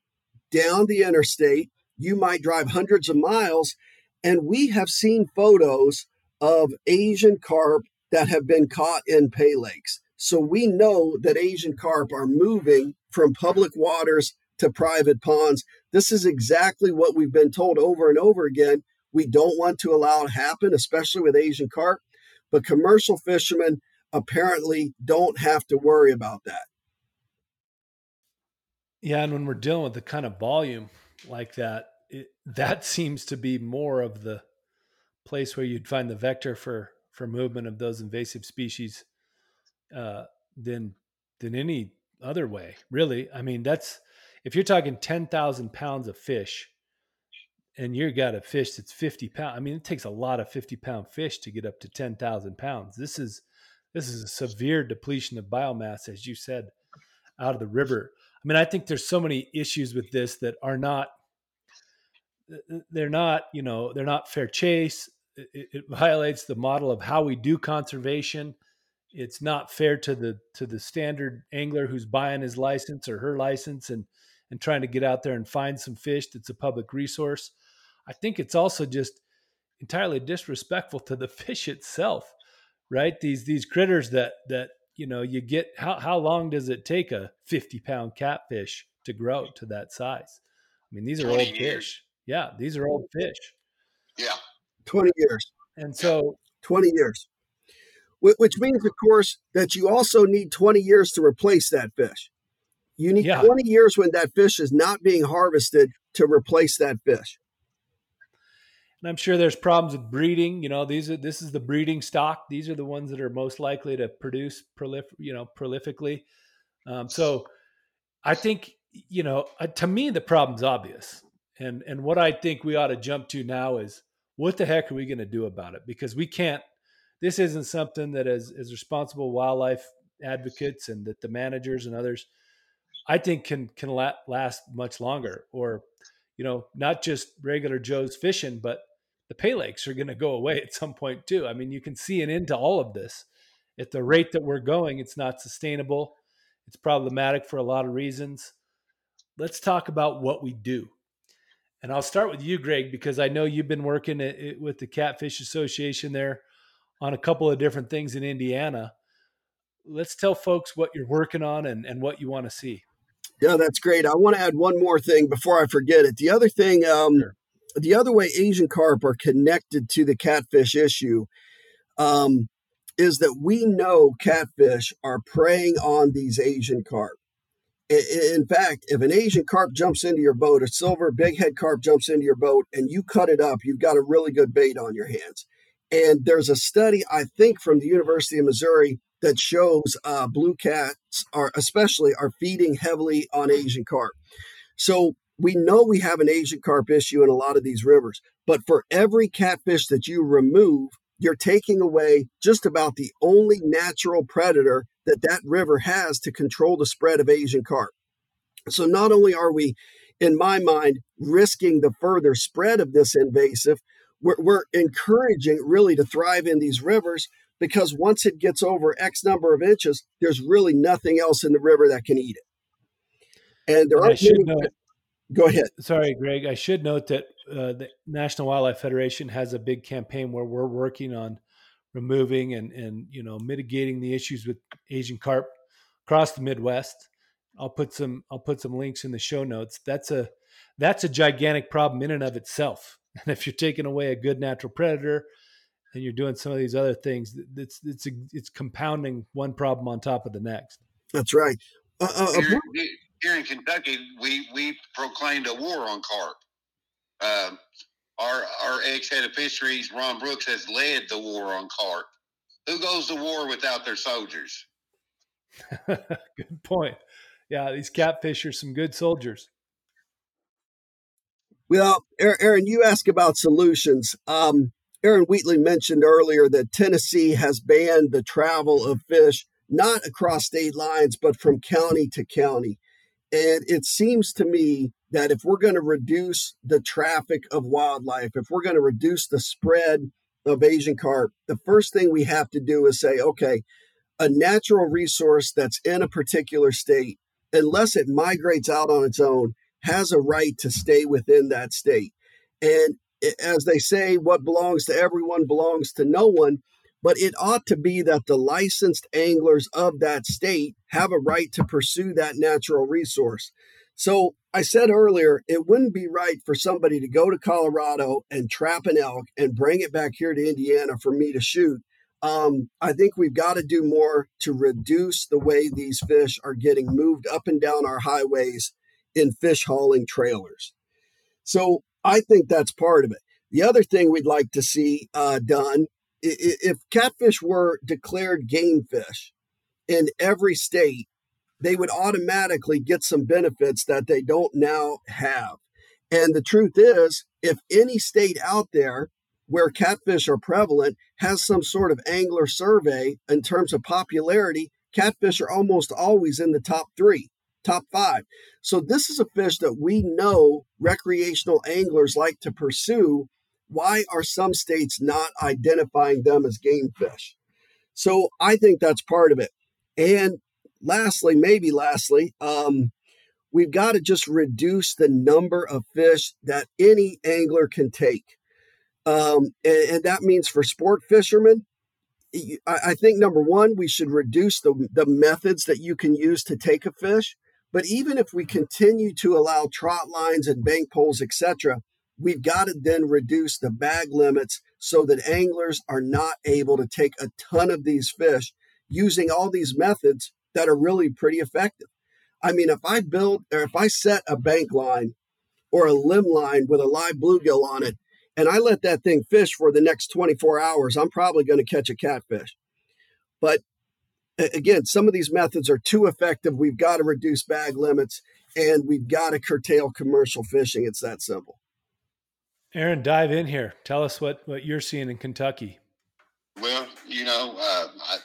down the interstate. You might drive hundreds of miles. And we have seen photos of Asian carp that have been caught in pay lakes. So we know that Asian carp are moving from public waters to private ponds. This is exactly what we've been told over and over again. We don't want to allow it happen, especially with Asian carp. But commercial fishermen apparently don't have to worry about that. Yeah, and when we're dealing with the kind of volume like that, it, that seems to be more of the place where you'd find the vector for for movement of those invasive species uh, than than any other way. Really, I mean, that's if you're talking ten thousand pounds of fish, and you got a fish that's fifty pounds. I mean, it takes a lot of fifty pound fish to get up to ten thousand pounds. This is this is a severe depletion of biomass, as you said, out of the river. I mean, I think there's so many issues with this that are not they're not, you know, they're not fair chase. It, it, violates the model of how we do conservation. It's not fair to the to the standard angler who's buying his license or her license and and trying to get out there and find some fish that's a public resource. I think it's also just entirely disrespectful to the fish itself, right? These these critters that that you know you get how how long does it take a 50 pound catfish to grow to that size i mean these are old years. fish yeah these are old fish yeah 20 years and so 20 years which means of course that you also need 20 years to replace that fish you need yeah. 20 years when that fish is not being harvested to replace that fish and I'm sure there's problems with breeding. You know, these are this is the breeding stock. These are the ones that are most likely to produce prolif, you know, prolifically. Um, so, I think you know, uh, to me, the problem's obvious, and and what I think we ought to jump to now is what the heck are we going to do about it? Because we can't. This isn't something that as as responsible wildlife advocates and that the managers and others, I think can can last much longer. Or, you know, not just regular Joe's fishing, but the pay lakes are going to go away at some point too. I mean, you can see an end to all of this. At the rate that we're going, it's not sustainable. It's problematic for a lot of reasons. Let's talk about what we do. And I'll start with you, Greg, because I know you've been working with the Catfish Association there on a couple of different things in Indiana. Let's tell folks what you're working on and, and what you want to see. Yeah, that's great. I want to add one more thing before I forget it. The other thing um, sure the other way Asian carp are connected to the catfish issue um, is that we know catfish are preying on these Asian carp. In fact, if an Asian carp jumps into your boat, a silver big head carp jumps into your boat, and you cut it up, you've got a really good bait on your hands. And there's a study, I think, from the University of Missouri that shows uh, blue cats are especially are feeding heavily on Asian carp. So we know we have an Asian carp issue in a lot of these rivers, but for every catfish that you remove, you're taking away just about the only natural predator that that river has to control the spread of Asian carp. So not only are we, in my mind, risking the further spread of this invasive, we're, we're encouraging really to thrive in these rivers because once it gets over X number of inches, there's really nothing else in the river that can eat it. And there are many, Go ahead. Sorry, Greg. I should note that uh, the National Wildlife Federation has a big campaign where we're working on removing and and you know mitigating the issues with Asian carp across the Midwest. I'll put some I'll put some links in the show notes. That's a that's a gigantic problem in and of itself. And if you're taking away a good natural predator and you're doing some of these other things, it's it's it's compounding one problem on top of the next. That's right. Uh, uh, here in Kentucky, we we proclaimed a war on carp. Uh, our our ex head of fisheries, Ron Brooks, has led the war on carp. Who goes to war without their soldiers? good point. Yeah, these catfish are some good soldiers. Well, Aaron, you ask about solutions. Um, Aaron Wheatley mentioned earlier that Tennessee has banned the travel of fish not across state lines, but from county to county. And it seems to me that if we're going to reduce the traffic of wildlife, if we're going to reduce the spread of Asian carp, the first thing we have to do is say, okay, a natural resource that's in a particular state, unless it migrates out on its own, has a right to stay within that state. And as they say, what belongs to everyone belongs to no one. But it ought to be that the licensed anglers of that state have a right to pursue that natural resource. So I said earlier, it wouldn't be right for somebody to go to Colorado and trap an elk and bring it back here to Indiana for me to shoot. Um, I think we've got to do more to reduce the way these fish are getting moved up and down our highways in fish hauling trailers. So I think that's part of it. The other thing we'd like to see uh, done if catfish were declared game fish in every state, they would automatically get some benefits that they don't now have. And the truth is, if any state out there where catfish are prevalent has some sort of angler survey in terms of popularity, catfish are almost always in the top three, top five. So, this is a fish that we know recreational anglers like to pursue. Why are some states not identifying them as game fish? So, I think that's part of it. And lastly, maybe lastly, um, we've got to just reduce the number of fish that any angler can take. Um, and, and, that means for sport fishermen, I, I think number one, we should reduce the, the methods that you can use to take a fish. But even if we continue to allow trot lines and bank poles, etc., we've got to then reduce the bag limits so that anglers are not able to take a ton of these fish using all these methods that are really pretty effective. I mean, if I build or if I set a bank line or a limb line with a live bluegill on it and I let that thing fish for the next 24 hours, I'm probably going to catch a catfish. But again, some of these methods are too effective. We've got to reduce bag limits and we've got to curtail commercial fishing. It's that simple. Aaron, dive in here. Tell us what, what you're seeing in Kentucky. Well, you know, uh, I,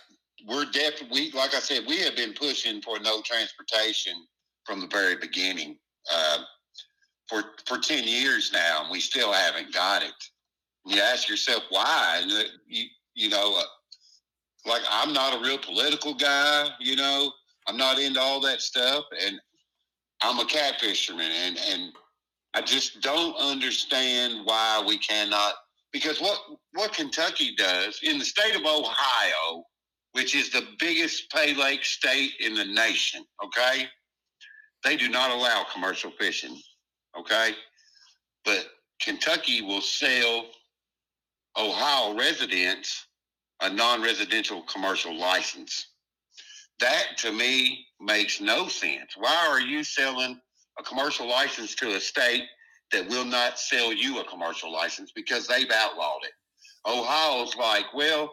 we're definitely, like I said, we have been pushing for no transportation from the very beginning uh, for for ten years now, and we still haven't got it. You ask yourself why, and you you know, uh, like I'm not a real political guy. You know, I'm not into all that stuff, and I'm a cat fisherman, and and I just don't understand why we cannot. Because what what Kentucky does in the state of Ohio, which is the biggest pay lake state in the nation, okay? They do not allow commercial fishing, okay? But Kentucky will sell Ohio residents a non residential commercial license. That to me makes no sense. Why are you selling a commercial license to a state that will not sell you a commercial license because they've outlawed it? Ohio's like, well,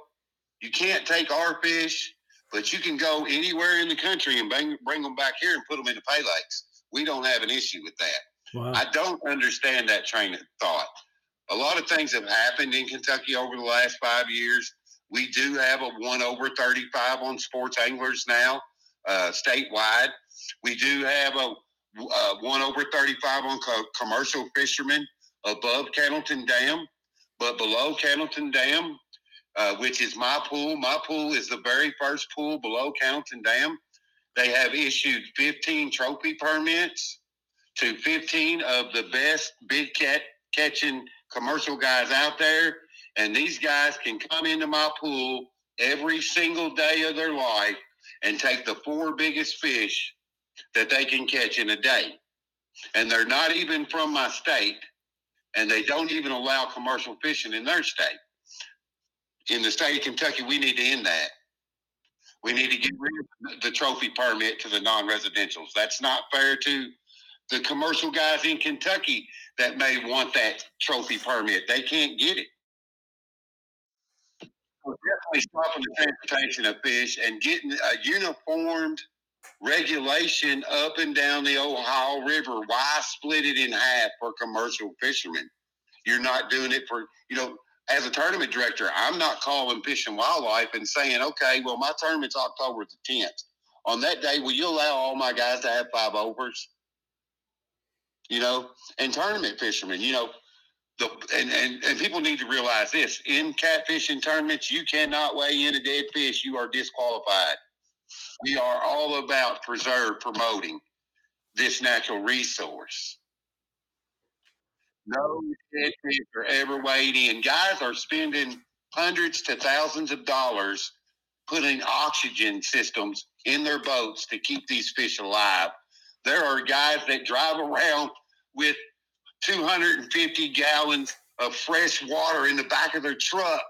you can't take our fish, but you can go anywhere in the country and bring, bring them back here and put them in the pay lakes. We don't have an issue with that. Wow. I don't understand that train of thought. A lot of things have happened in Kentucky over the last five years. We do have a one over 35 on sports anglers now, uh, statewide. We do have a uh, one over 35 on co- commercial fishermen above Cannelton Dam, but below Cannelton Dam, uh, which is my pool. My pool is the very first pool below Cannelton Dam. They have issued 15 trophy permits to 15 of the best big cat catching commercial guys out there. And these guys can come into my pool every single day of their life and take the four biggest fish that they can catch in a day. And they're not even from my state, and they don't even allow commercial fishing in their state in the state of Kentucky, we need to end that. We need to get rid of the trophy permit to the non-residentials. That's not fair to the commercial guys in Kentucky that may want that trophy permit. They can't get it. So definitely stopping the transportation of fish and getting a uniformed regulation up and down the Ohio River. Why split it in half for commercial fishermen? You're not doing it for, you know, as a tournament director, I'm not calling Fish and Wildlife and saying, okay, well, my tournament's October the 10th. On that day, will you allow all my guys to have five overs? You know, and tournament fishermen, you know, the and, and, and people need to realize this in catfishing tournaments, you cannot weigh in a dead fish, you are disqualified. We are all about preserve promoting this natural resource. No fish are ever weighed in. Guys are spending hundreds to thousands of dollars putting oxygen systems in their boats to keep these fish alive. There are guys that drive around with 250 gallons of fresh water in the back of their truck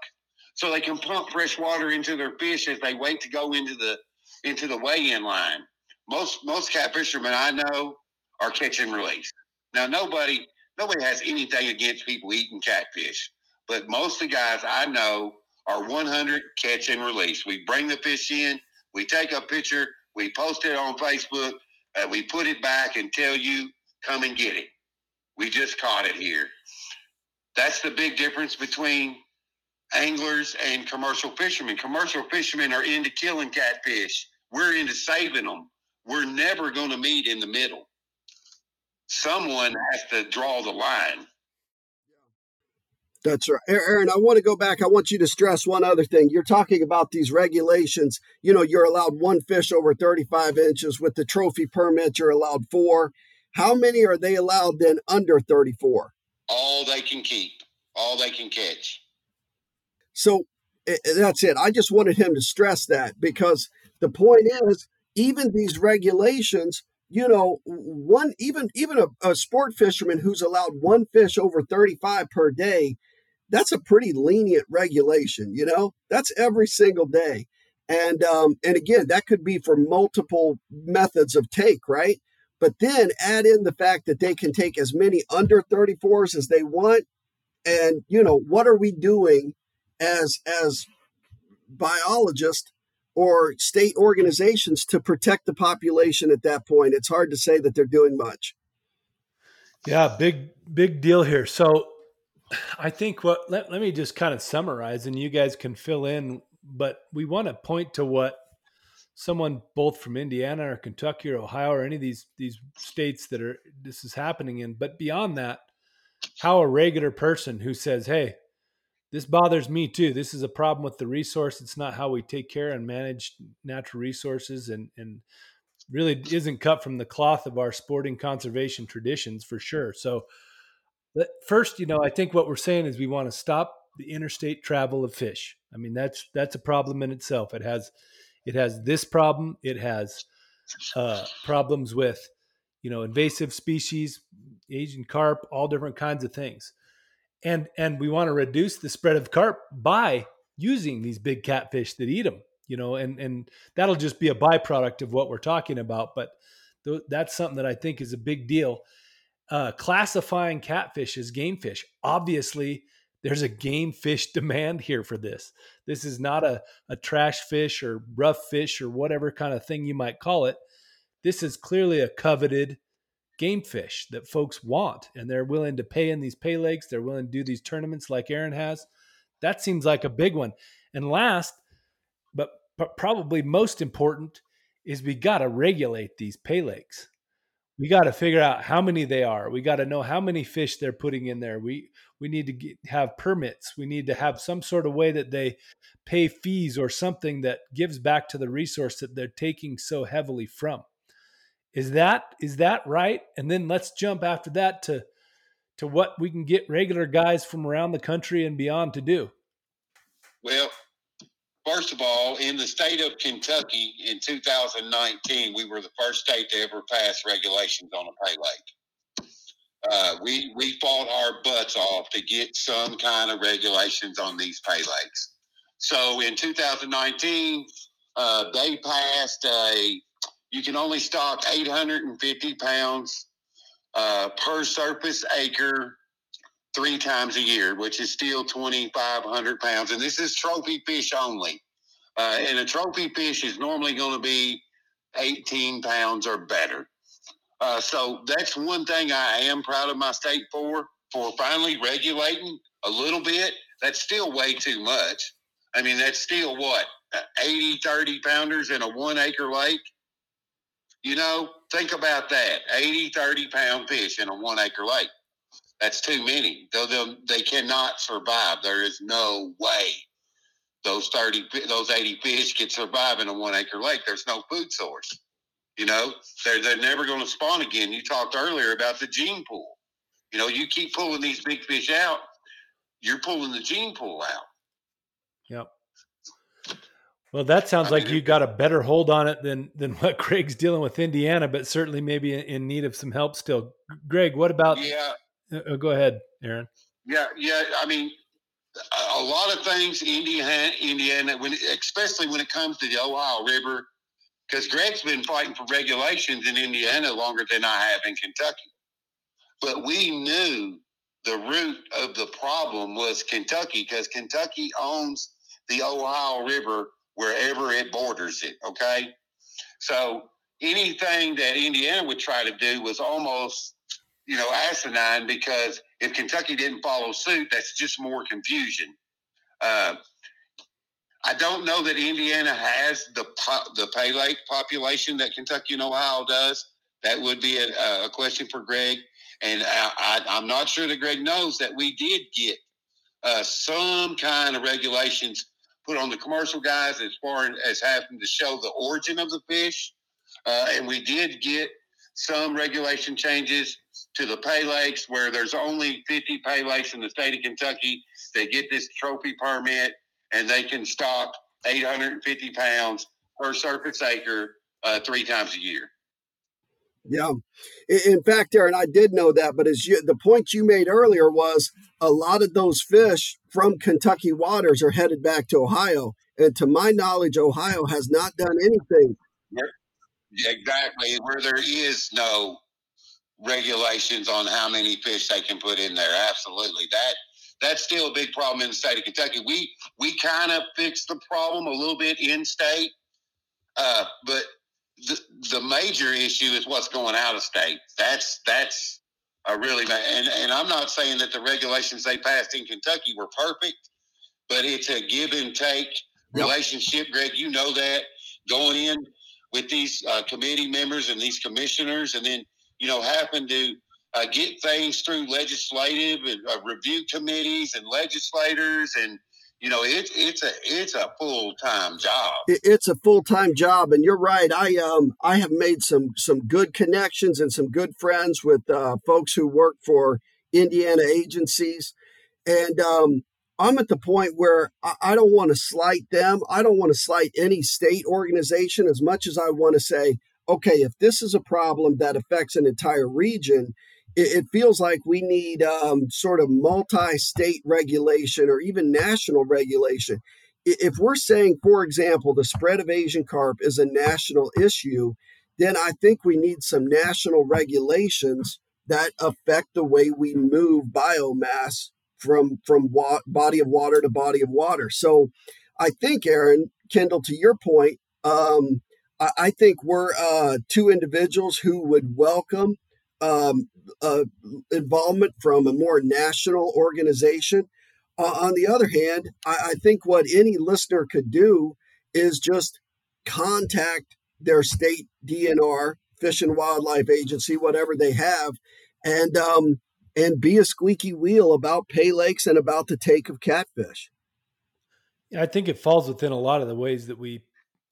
so they can pump fresh water into their fish as they wait to go into the into the weigh-in line. Most most cat fishermen I know are catch and release. Now nobody nobody has anything against people eating catfish, but most of the guys I know are 100 catch and release. We bring the fish in, we take a picture, we post it on Facebook, and we put it back and tell you come and get it. We just caught it here. That's the big difference between anglers and commercial fishermen. Commercial fishermen are into killing catfish. We're into saving them. We're never going to meet in the middle. Someone has to draw the line. That's right. Aaron, I want to go back. I want you to stress one other thing. You're talking about these regulations. You know, you're allowed one fish over 35 inches. With the trophy permit, you're allowed four. How many are they allowed then under 34? All they can keep, all they can catch. So that's it. I just wanted him to stress that because the point is, even these regulations, you know, one even even a, a sport fisherman who's allowed one fish over 35 per day, that's a pretty lenient regulation. You know, that's every single day, and um, and again, that could be for multiple methods of take, right? But then add in the fact that they can take as many under 34s as they want. And, you know, what are we doing as as biologists or state organizations to protect the population at that point? It's hard to say that they're doing much. Yeah, big big deal here. So I think what let, let me just kind of summarize and you guys can fill in, but we want to point to what someone both from Indiana or Kentucky or Ohio or any of these these states that are this is happening in. But beyond that, how a regular person who says, "Hey, this bothers me too. This is a problem with the resource. It's not how we take care and manage natural resources, and and really isn't cut from the cloth of our sporting conservation traditions for sure." So, first, you know, I think what we're saying is we want to stop the interstate travel of fish. I mean, that's that's a problem in itself. It has it has this problem. It has uh, problems with, you know, invasive species, Asian carp, all different kinds of things. And and we want to reduce the spread of carp by using these big catfish that eat them, you know, and and that'll just be a byproduct of what we're talking about. But th- that's something that I think is a big deal. Uh, classifying catfish as game fish, obviously, there's a game fish demand here for this. This is not a, a trash fish or rough fish or whatever kind of thing you might call it. This is clearly a coveted game fish that folks want, and they're willing to pay in these pay lakes. They're willing to do these tournaments like Aaron has. That seems like a big one. And last, but probably most important, is we got to regulate these pay lakes we got to figure out how many they are. We got to know how many fish they're putting in there. We we need to get, have permits. We need to have some sort of way that they pay fees or something that gives back to the resource that they're taking so heavily from. Is that is that right? And then let's jump after that to to what we can get regular guys from around the country and beyond to do. Well, First of all, in the state of Kentucky in 2019, we were the first state to ever pass regulations on a pay lake. Uh, we we fought our butts off to get some kind of regulations on these pay lakes. So in 2019, uh, they passed a you can only stock 850 pounds uh, per surface acre three times a year, which is still 2,500 pounds. And this is trophy fish only. Uh, and a trophy fish is normally going to be 18 pounds or better. Uh, so that's one thing I am proud of my state for, for finally regulating a little bit. That's still way too much. I mean, that's still what, 80, 30 pounders in a one acre lake? You know, think about that 80, 30 pound fish in a one acre lake That's too many. They'll, they cannot survive. There is no way those 30, those 80 fish can survive in a one acre lake. There's no food source. You know, they're, they're never going to spawn again. You talked earlier about the gene pool. You know, you keep pulling these big fish out, you're pulling the gene pool out. Yep. Well, that sounds I like mean, you got a better hold on it than than what Greg's dealing with Indiana, but certainly maybe in need of some help still. Greg, what about? Yeah. Uh, uh go ahead, Aaron. Yeah, yeah. I mean, a lot of things Indiana, Indiana, when especially when it comes to the Ohio River, because Greg's been fighting for regulations in Indiana longer than I have in Kentucky. But we knew the root of the problem was Kentucky because Kentucky owns the Ohio River wherever it borders it. Okay. So anything that Indiana would try to do was almost, you know, asinine because if Kentucky didn't follow suit, that's just more confusion. Uh, I don't know that Indiana has the the pay lake population that Kentucky and Ohio does. That would be a, a question for Greg. And I, am not sure that Greg knows that we did get uh, some kind of regulations put on the commercial guys as far as having to show the origin of the fish. Uh, and we did get some regulation changes to the pay lakes where there's only 50 pay lakes in the state of Kentucky that get this trophy permit and they can stock 850 pounds per surface acre uh, three times a year. Yeah. In fact, Aaron, I did know that, but as you, the point you made earlier was a lot of those fish from Kentucky waters are headed back to Ohio. And to my knowledge, Ohio has not done anything. Exactly. Where there is no regulations on how many fish they can put in there. Absolutely. That that's still a big problem in the state of Kentucky. We we kind of fixed the problem a little bit in state, uh, but the, the major issue is what's going out of state. That's that's a really and and I'm not saying that the regulations they passed in Kentucky were perfect, but it's a give and take yep. relationship. Greg, you know that going in with these uh, committee members and these commissioners, and then you know happen to uh, get things through legislative and uh, review committees and legislators and you know it's it's a it's a full-time job. It's a full-time job and you're right. I um i have made some some good connections and some good friends with uh, folks who work for indiana agencies. And um i'm at the point where i, I don't want to slight them. I don't want to slight any state organization as much as i want to say okay if this is a problem that affects an entire region it, feels like we need um, sort of multi-state regulation or even national regulation. If we're saying, for example, the spread of Asian carp is a national issue, then I think we need some national regulations that affect the way we move biomass from from wa- body of water to body of water. So, I think, Aaron Kindle, to your point, um, I, I, think we're uh, two individuals who would welcome um, uh, involvement from a more national organization. Uh, on the other hand, I, I think what any listener could do is just contact their state DNR, Fish and Wildlife Agency, whatever they have, and um, and be a squeaky wheel about pay lakes and about the take of catfish. I think it falls within a lot of the ways that we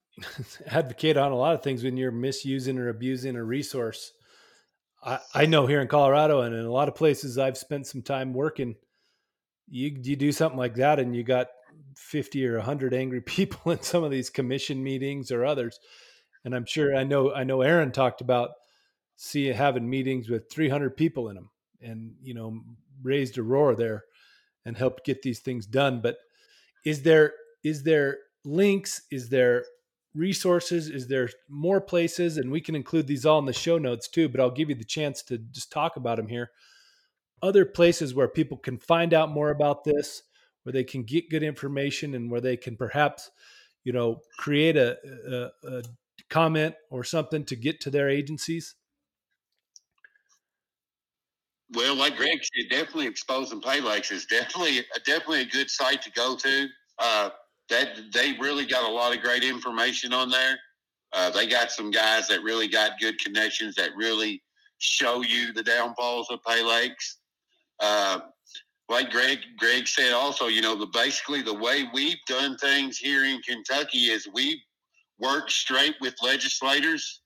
advocate on a lot of things when you're misusing or abusing a resource. I, I know here in Colorado and in a lot of places I've spent some time working, you you do something like that and you got 50 or 100 angry people in some of these commission meetings or others. And I'm sure I know I know Aaron talked about see having meetings with 300 people in them and you know raised a roar there and helped get these things done but is there is there links is there resources? Is there more places? And we can include these all in the show notes too, but I'll give you the chance to just talk about them here. Other places where people can find out more about this, where they can get good information and where they can perhaps, you know, create a, a, a comment or something to get to their agencies? Well, like Greg said, definitely exposing pay lakes is definitely definitely a good site to go to. Uh, that they really got a lot of great information on there. Uh, they got some guys that really got good connections that really show you the downfalls of pay lakes. Uh, like Greg Greg said also, you know, the basically the way we've done things here in Kentucky is we work straight with legislators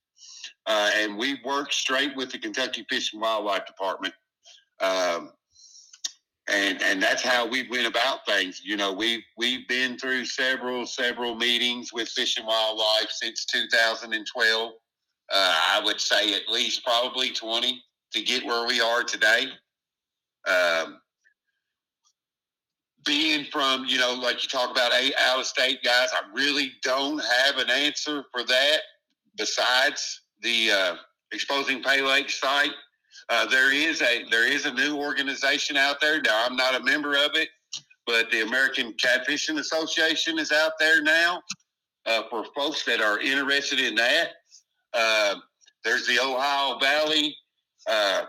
uh, and we work straight with the Kentucky Fish and Wildlife Department. And and that's how we went about things. You know, we've we've been through several several meetings with Fish and Wildlife since 2012. Uh, I would say at least probably 20 to get where we are today. Um, being from, you know, like you talk about out of state guys, I really don't have an answer for that besides the uh, Exposing Pay Lake site. Uh, there is a there is a new organization out there. Now I'm not a member of it, but the American Catfishing Association is out there now uh, for folks that are interested in that. Uh, there's the Ohio Valley uh,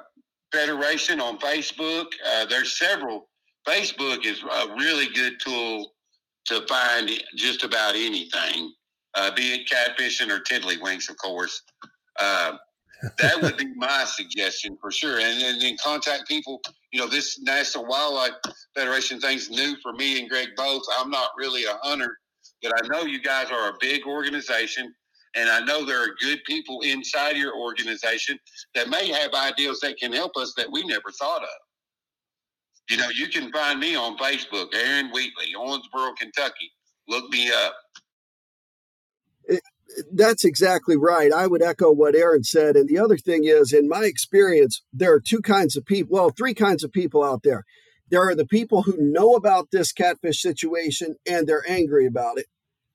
Federation on Facebook. Uh, there's several. Facebook is a really good tool to find just about anything, be it catfishing or tiddlywinks, of course. Uh, that would be my suggestion for sure. And, then contact people. You know, this National Wildlife Federation thing's new for me and Greg both. I'm not really a hunter, but I know you guys are a big organization. And I know there are good people inside your organization that may have ideas that can help us that we never thought of. You know, you can find me on Facebook, Aaron Wheatley, Owensboro, Kentucky. Look me up that's exactly right. I would echo what Aaron said. And the other thing is, in my experience, there are two kinds of people, well, three kinds of people out there. There are the people who know about this catfish situation and they're angry about it.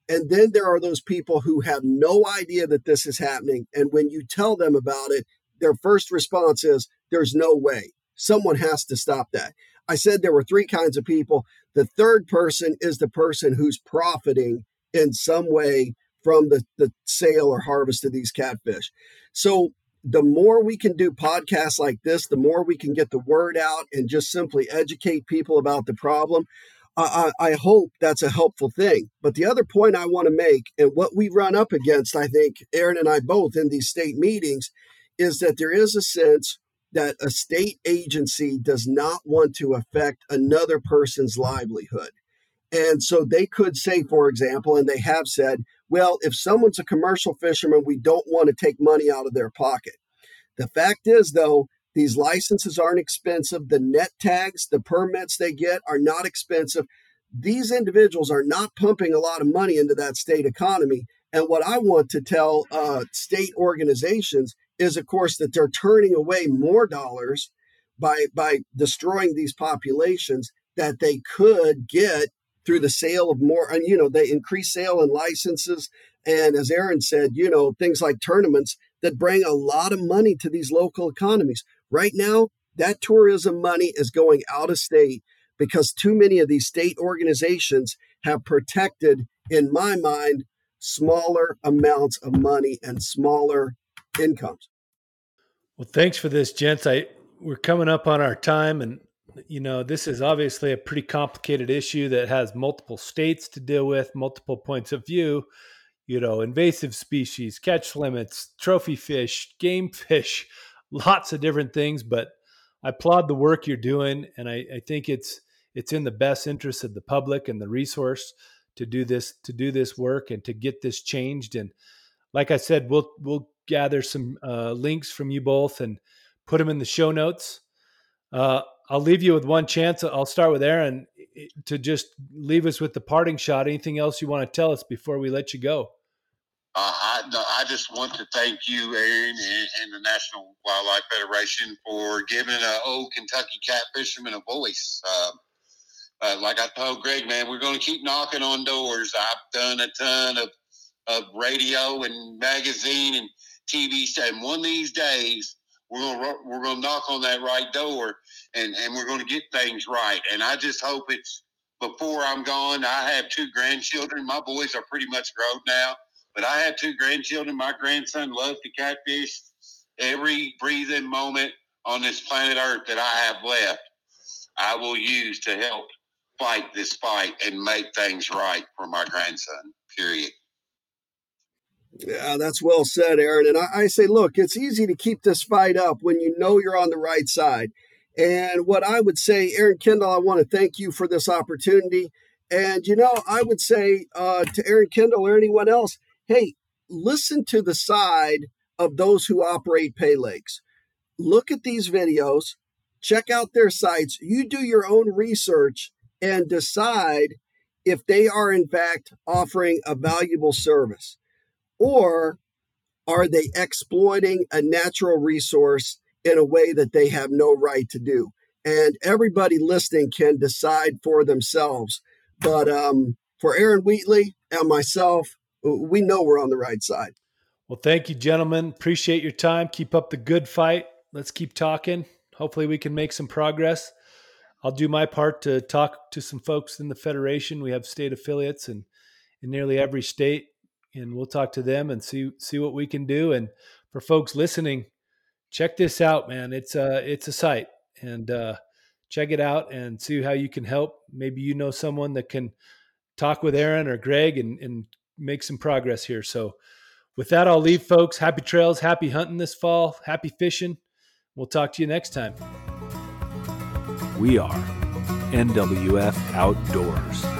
And then there are those people who have no idea that this is happening. And when you tell them about it, their first response is, There's no way. Someone has to stop that. I said there were three kinds of people. The third person is the person who's profiting in some way from the, the sale or harvest of these catfish. So the more we can do podcasts like this, the more we can get the word out and just simply educate people about the problem. I, I, hope that's a helpful thing. But the other point I want to make, and what we run up against, I think, Aaron and I both in these state meetings, is that there is a sense that a state agency does not want to affect another person's livelihood. And so they could say, for example, and they have said, well, if someone's a commercial fisherman, we don't want to take money out of their pocket. The fact is, though, these licenses aren't expensive. The net tags, the permits they get are not expensive. These individuals are not pumping a lot of money into that state economy. And what I want to tell uh, state organizations is, of course, that they're turning away more dollars by by destroying these populations that they could get through the sale of more, and you know, they increase sale and licenses. And as Aaron said, you know, things like tournaments that bring a lot of money to these local economies. Right now, that tourism money is going out of state because too many of these state organizations have protected, in my mind, smaller amounts of money and smaller incomes. Well, thanks for this, gents. I we're coming up on our time, and you know, this is obviously a pretty complicated issue that has multiple states to deal with, multiple points of view, you know, invasive species, catch limits, trophy fish, game fish, lots of different things. But I applaud the work you're doing, and I, I think it's it's in the best interest of the public and the resource to do this to do this work and to get this changed. And like I said, we'll we'll gather some uh, links from you both and put them in the show notes. Uh, I'll leave you with one chance. I'll start with Aaron to just leave us with the parting shot. Anything else you want to tell us before we let you go? Uh, I, no, I just want to thank you, Aaron, and, and, the National Wildlife Federation for giving an old Kentucky cat fisherman a voice. Uh, uh, like I told Greg, man, we're going to keep knocking on doors. I've done a ton of, of radio and magazine and TV, and one of these days we're gonna we're gonna knock on that right door and and we're gonna get things right. And I just hope it's before I'm gone. I have two grandchildren. My boys are pretty much grown now, but I have two grandchildren. My grandson loves to catfish. Every breathing moment on this planet Earth that I have left, I will use to help fight this fight and make things right for my grandson. Period. Yeah, that's well said, Aaron. And I, I, say, look, it's easy to keep this fight up when you know you're on the right side. And what I would say, Aaron Kindle, I want to thank you for this opportunity. And, you know, I would say uh, to Aaron Kindle or anyone else, hey, listen to the side of those who operate pay lakes. Look at these videos, check out their sites. You do your own research and decide if they are, in fact, offering a valuable service or are they exploiting a natural resource in a way that they have no right to do? And everybody listening can decide for themselves. But um, for Aaron Wheatley and myself, we know we're on the right side. Well, thank you, gentlemen. Appreciate your time. Keep up the good fight. Let's keep talking. Hopefully, we can make some progress. I'll do my part to talk to some folks in the federation. We have state affiliates and in nearly every state, and we'll talk to them and see see what we can do. And for folks listening, check this out, man. It's a it's a site, and uh, check it out and see how you can help. Maybe you know someone that can talk with Aaron or Greg and, and make some progress here. So, with that, I'll leave folks. Happy trails, happy hunting this fall, happy fishing. We'll talk to you next time. We are NWF Outdoors.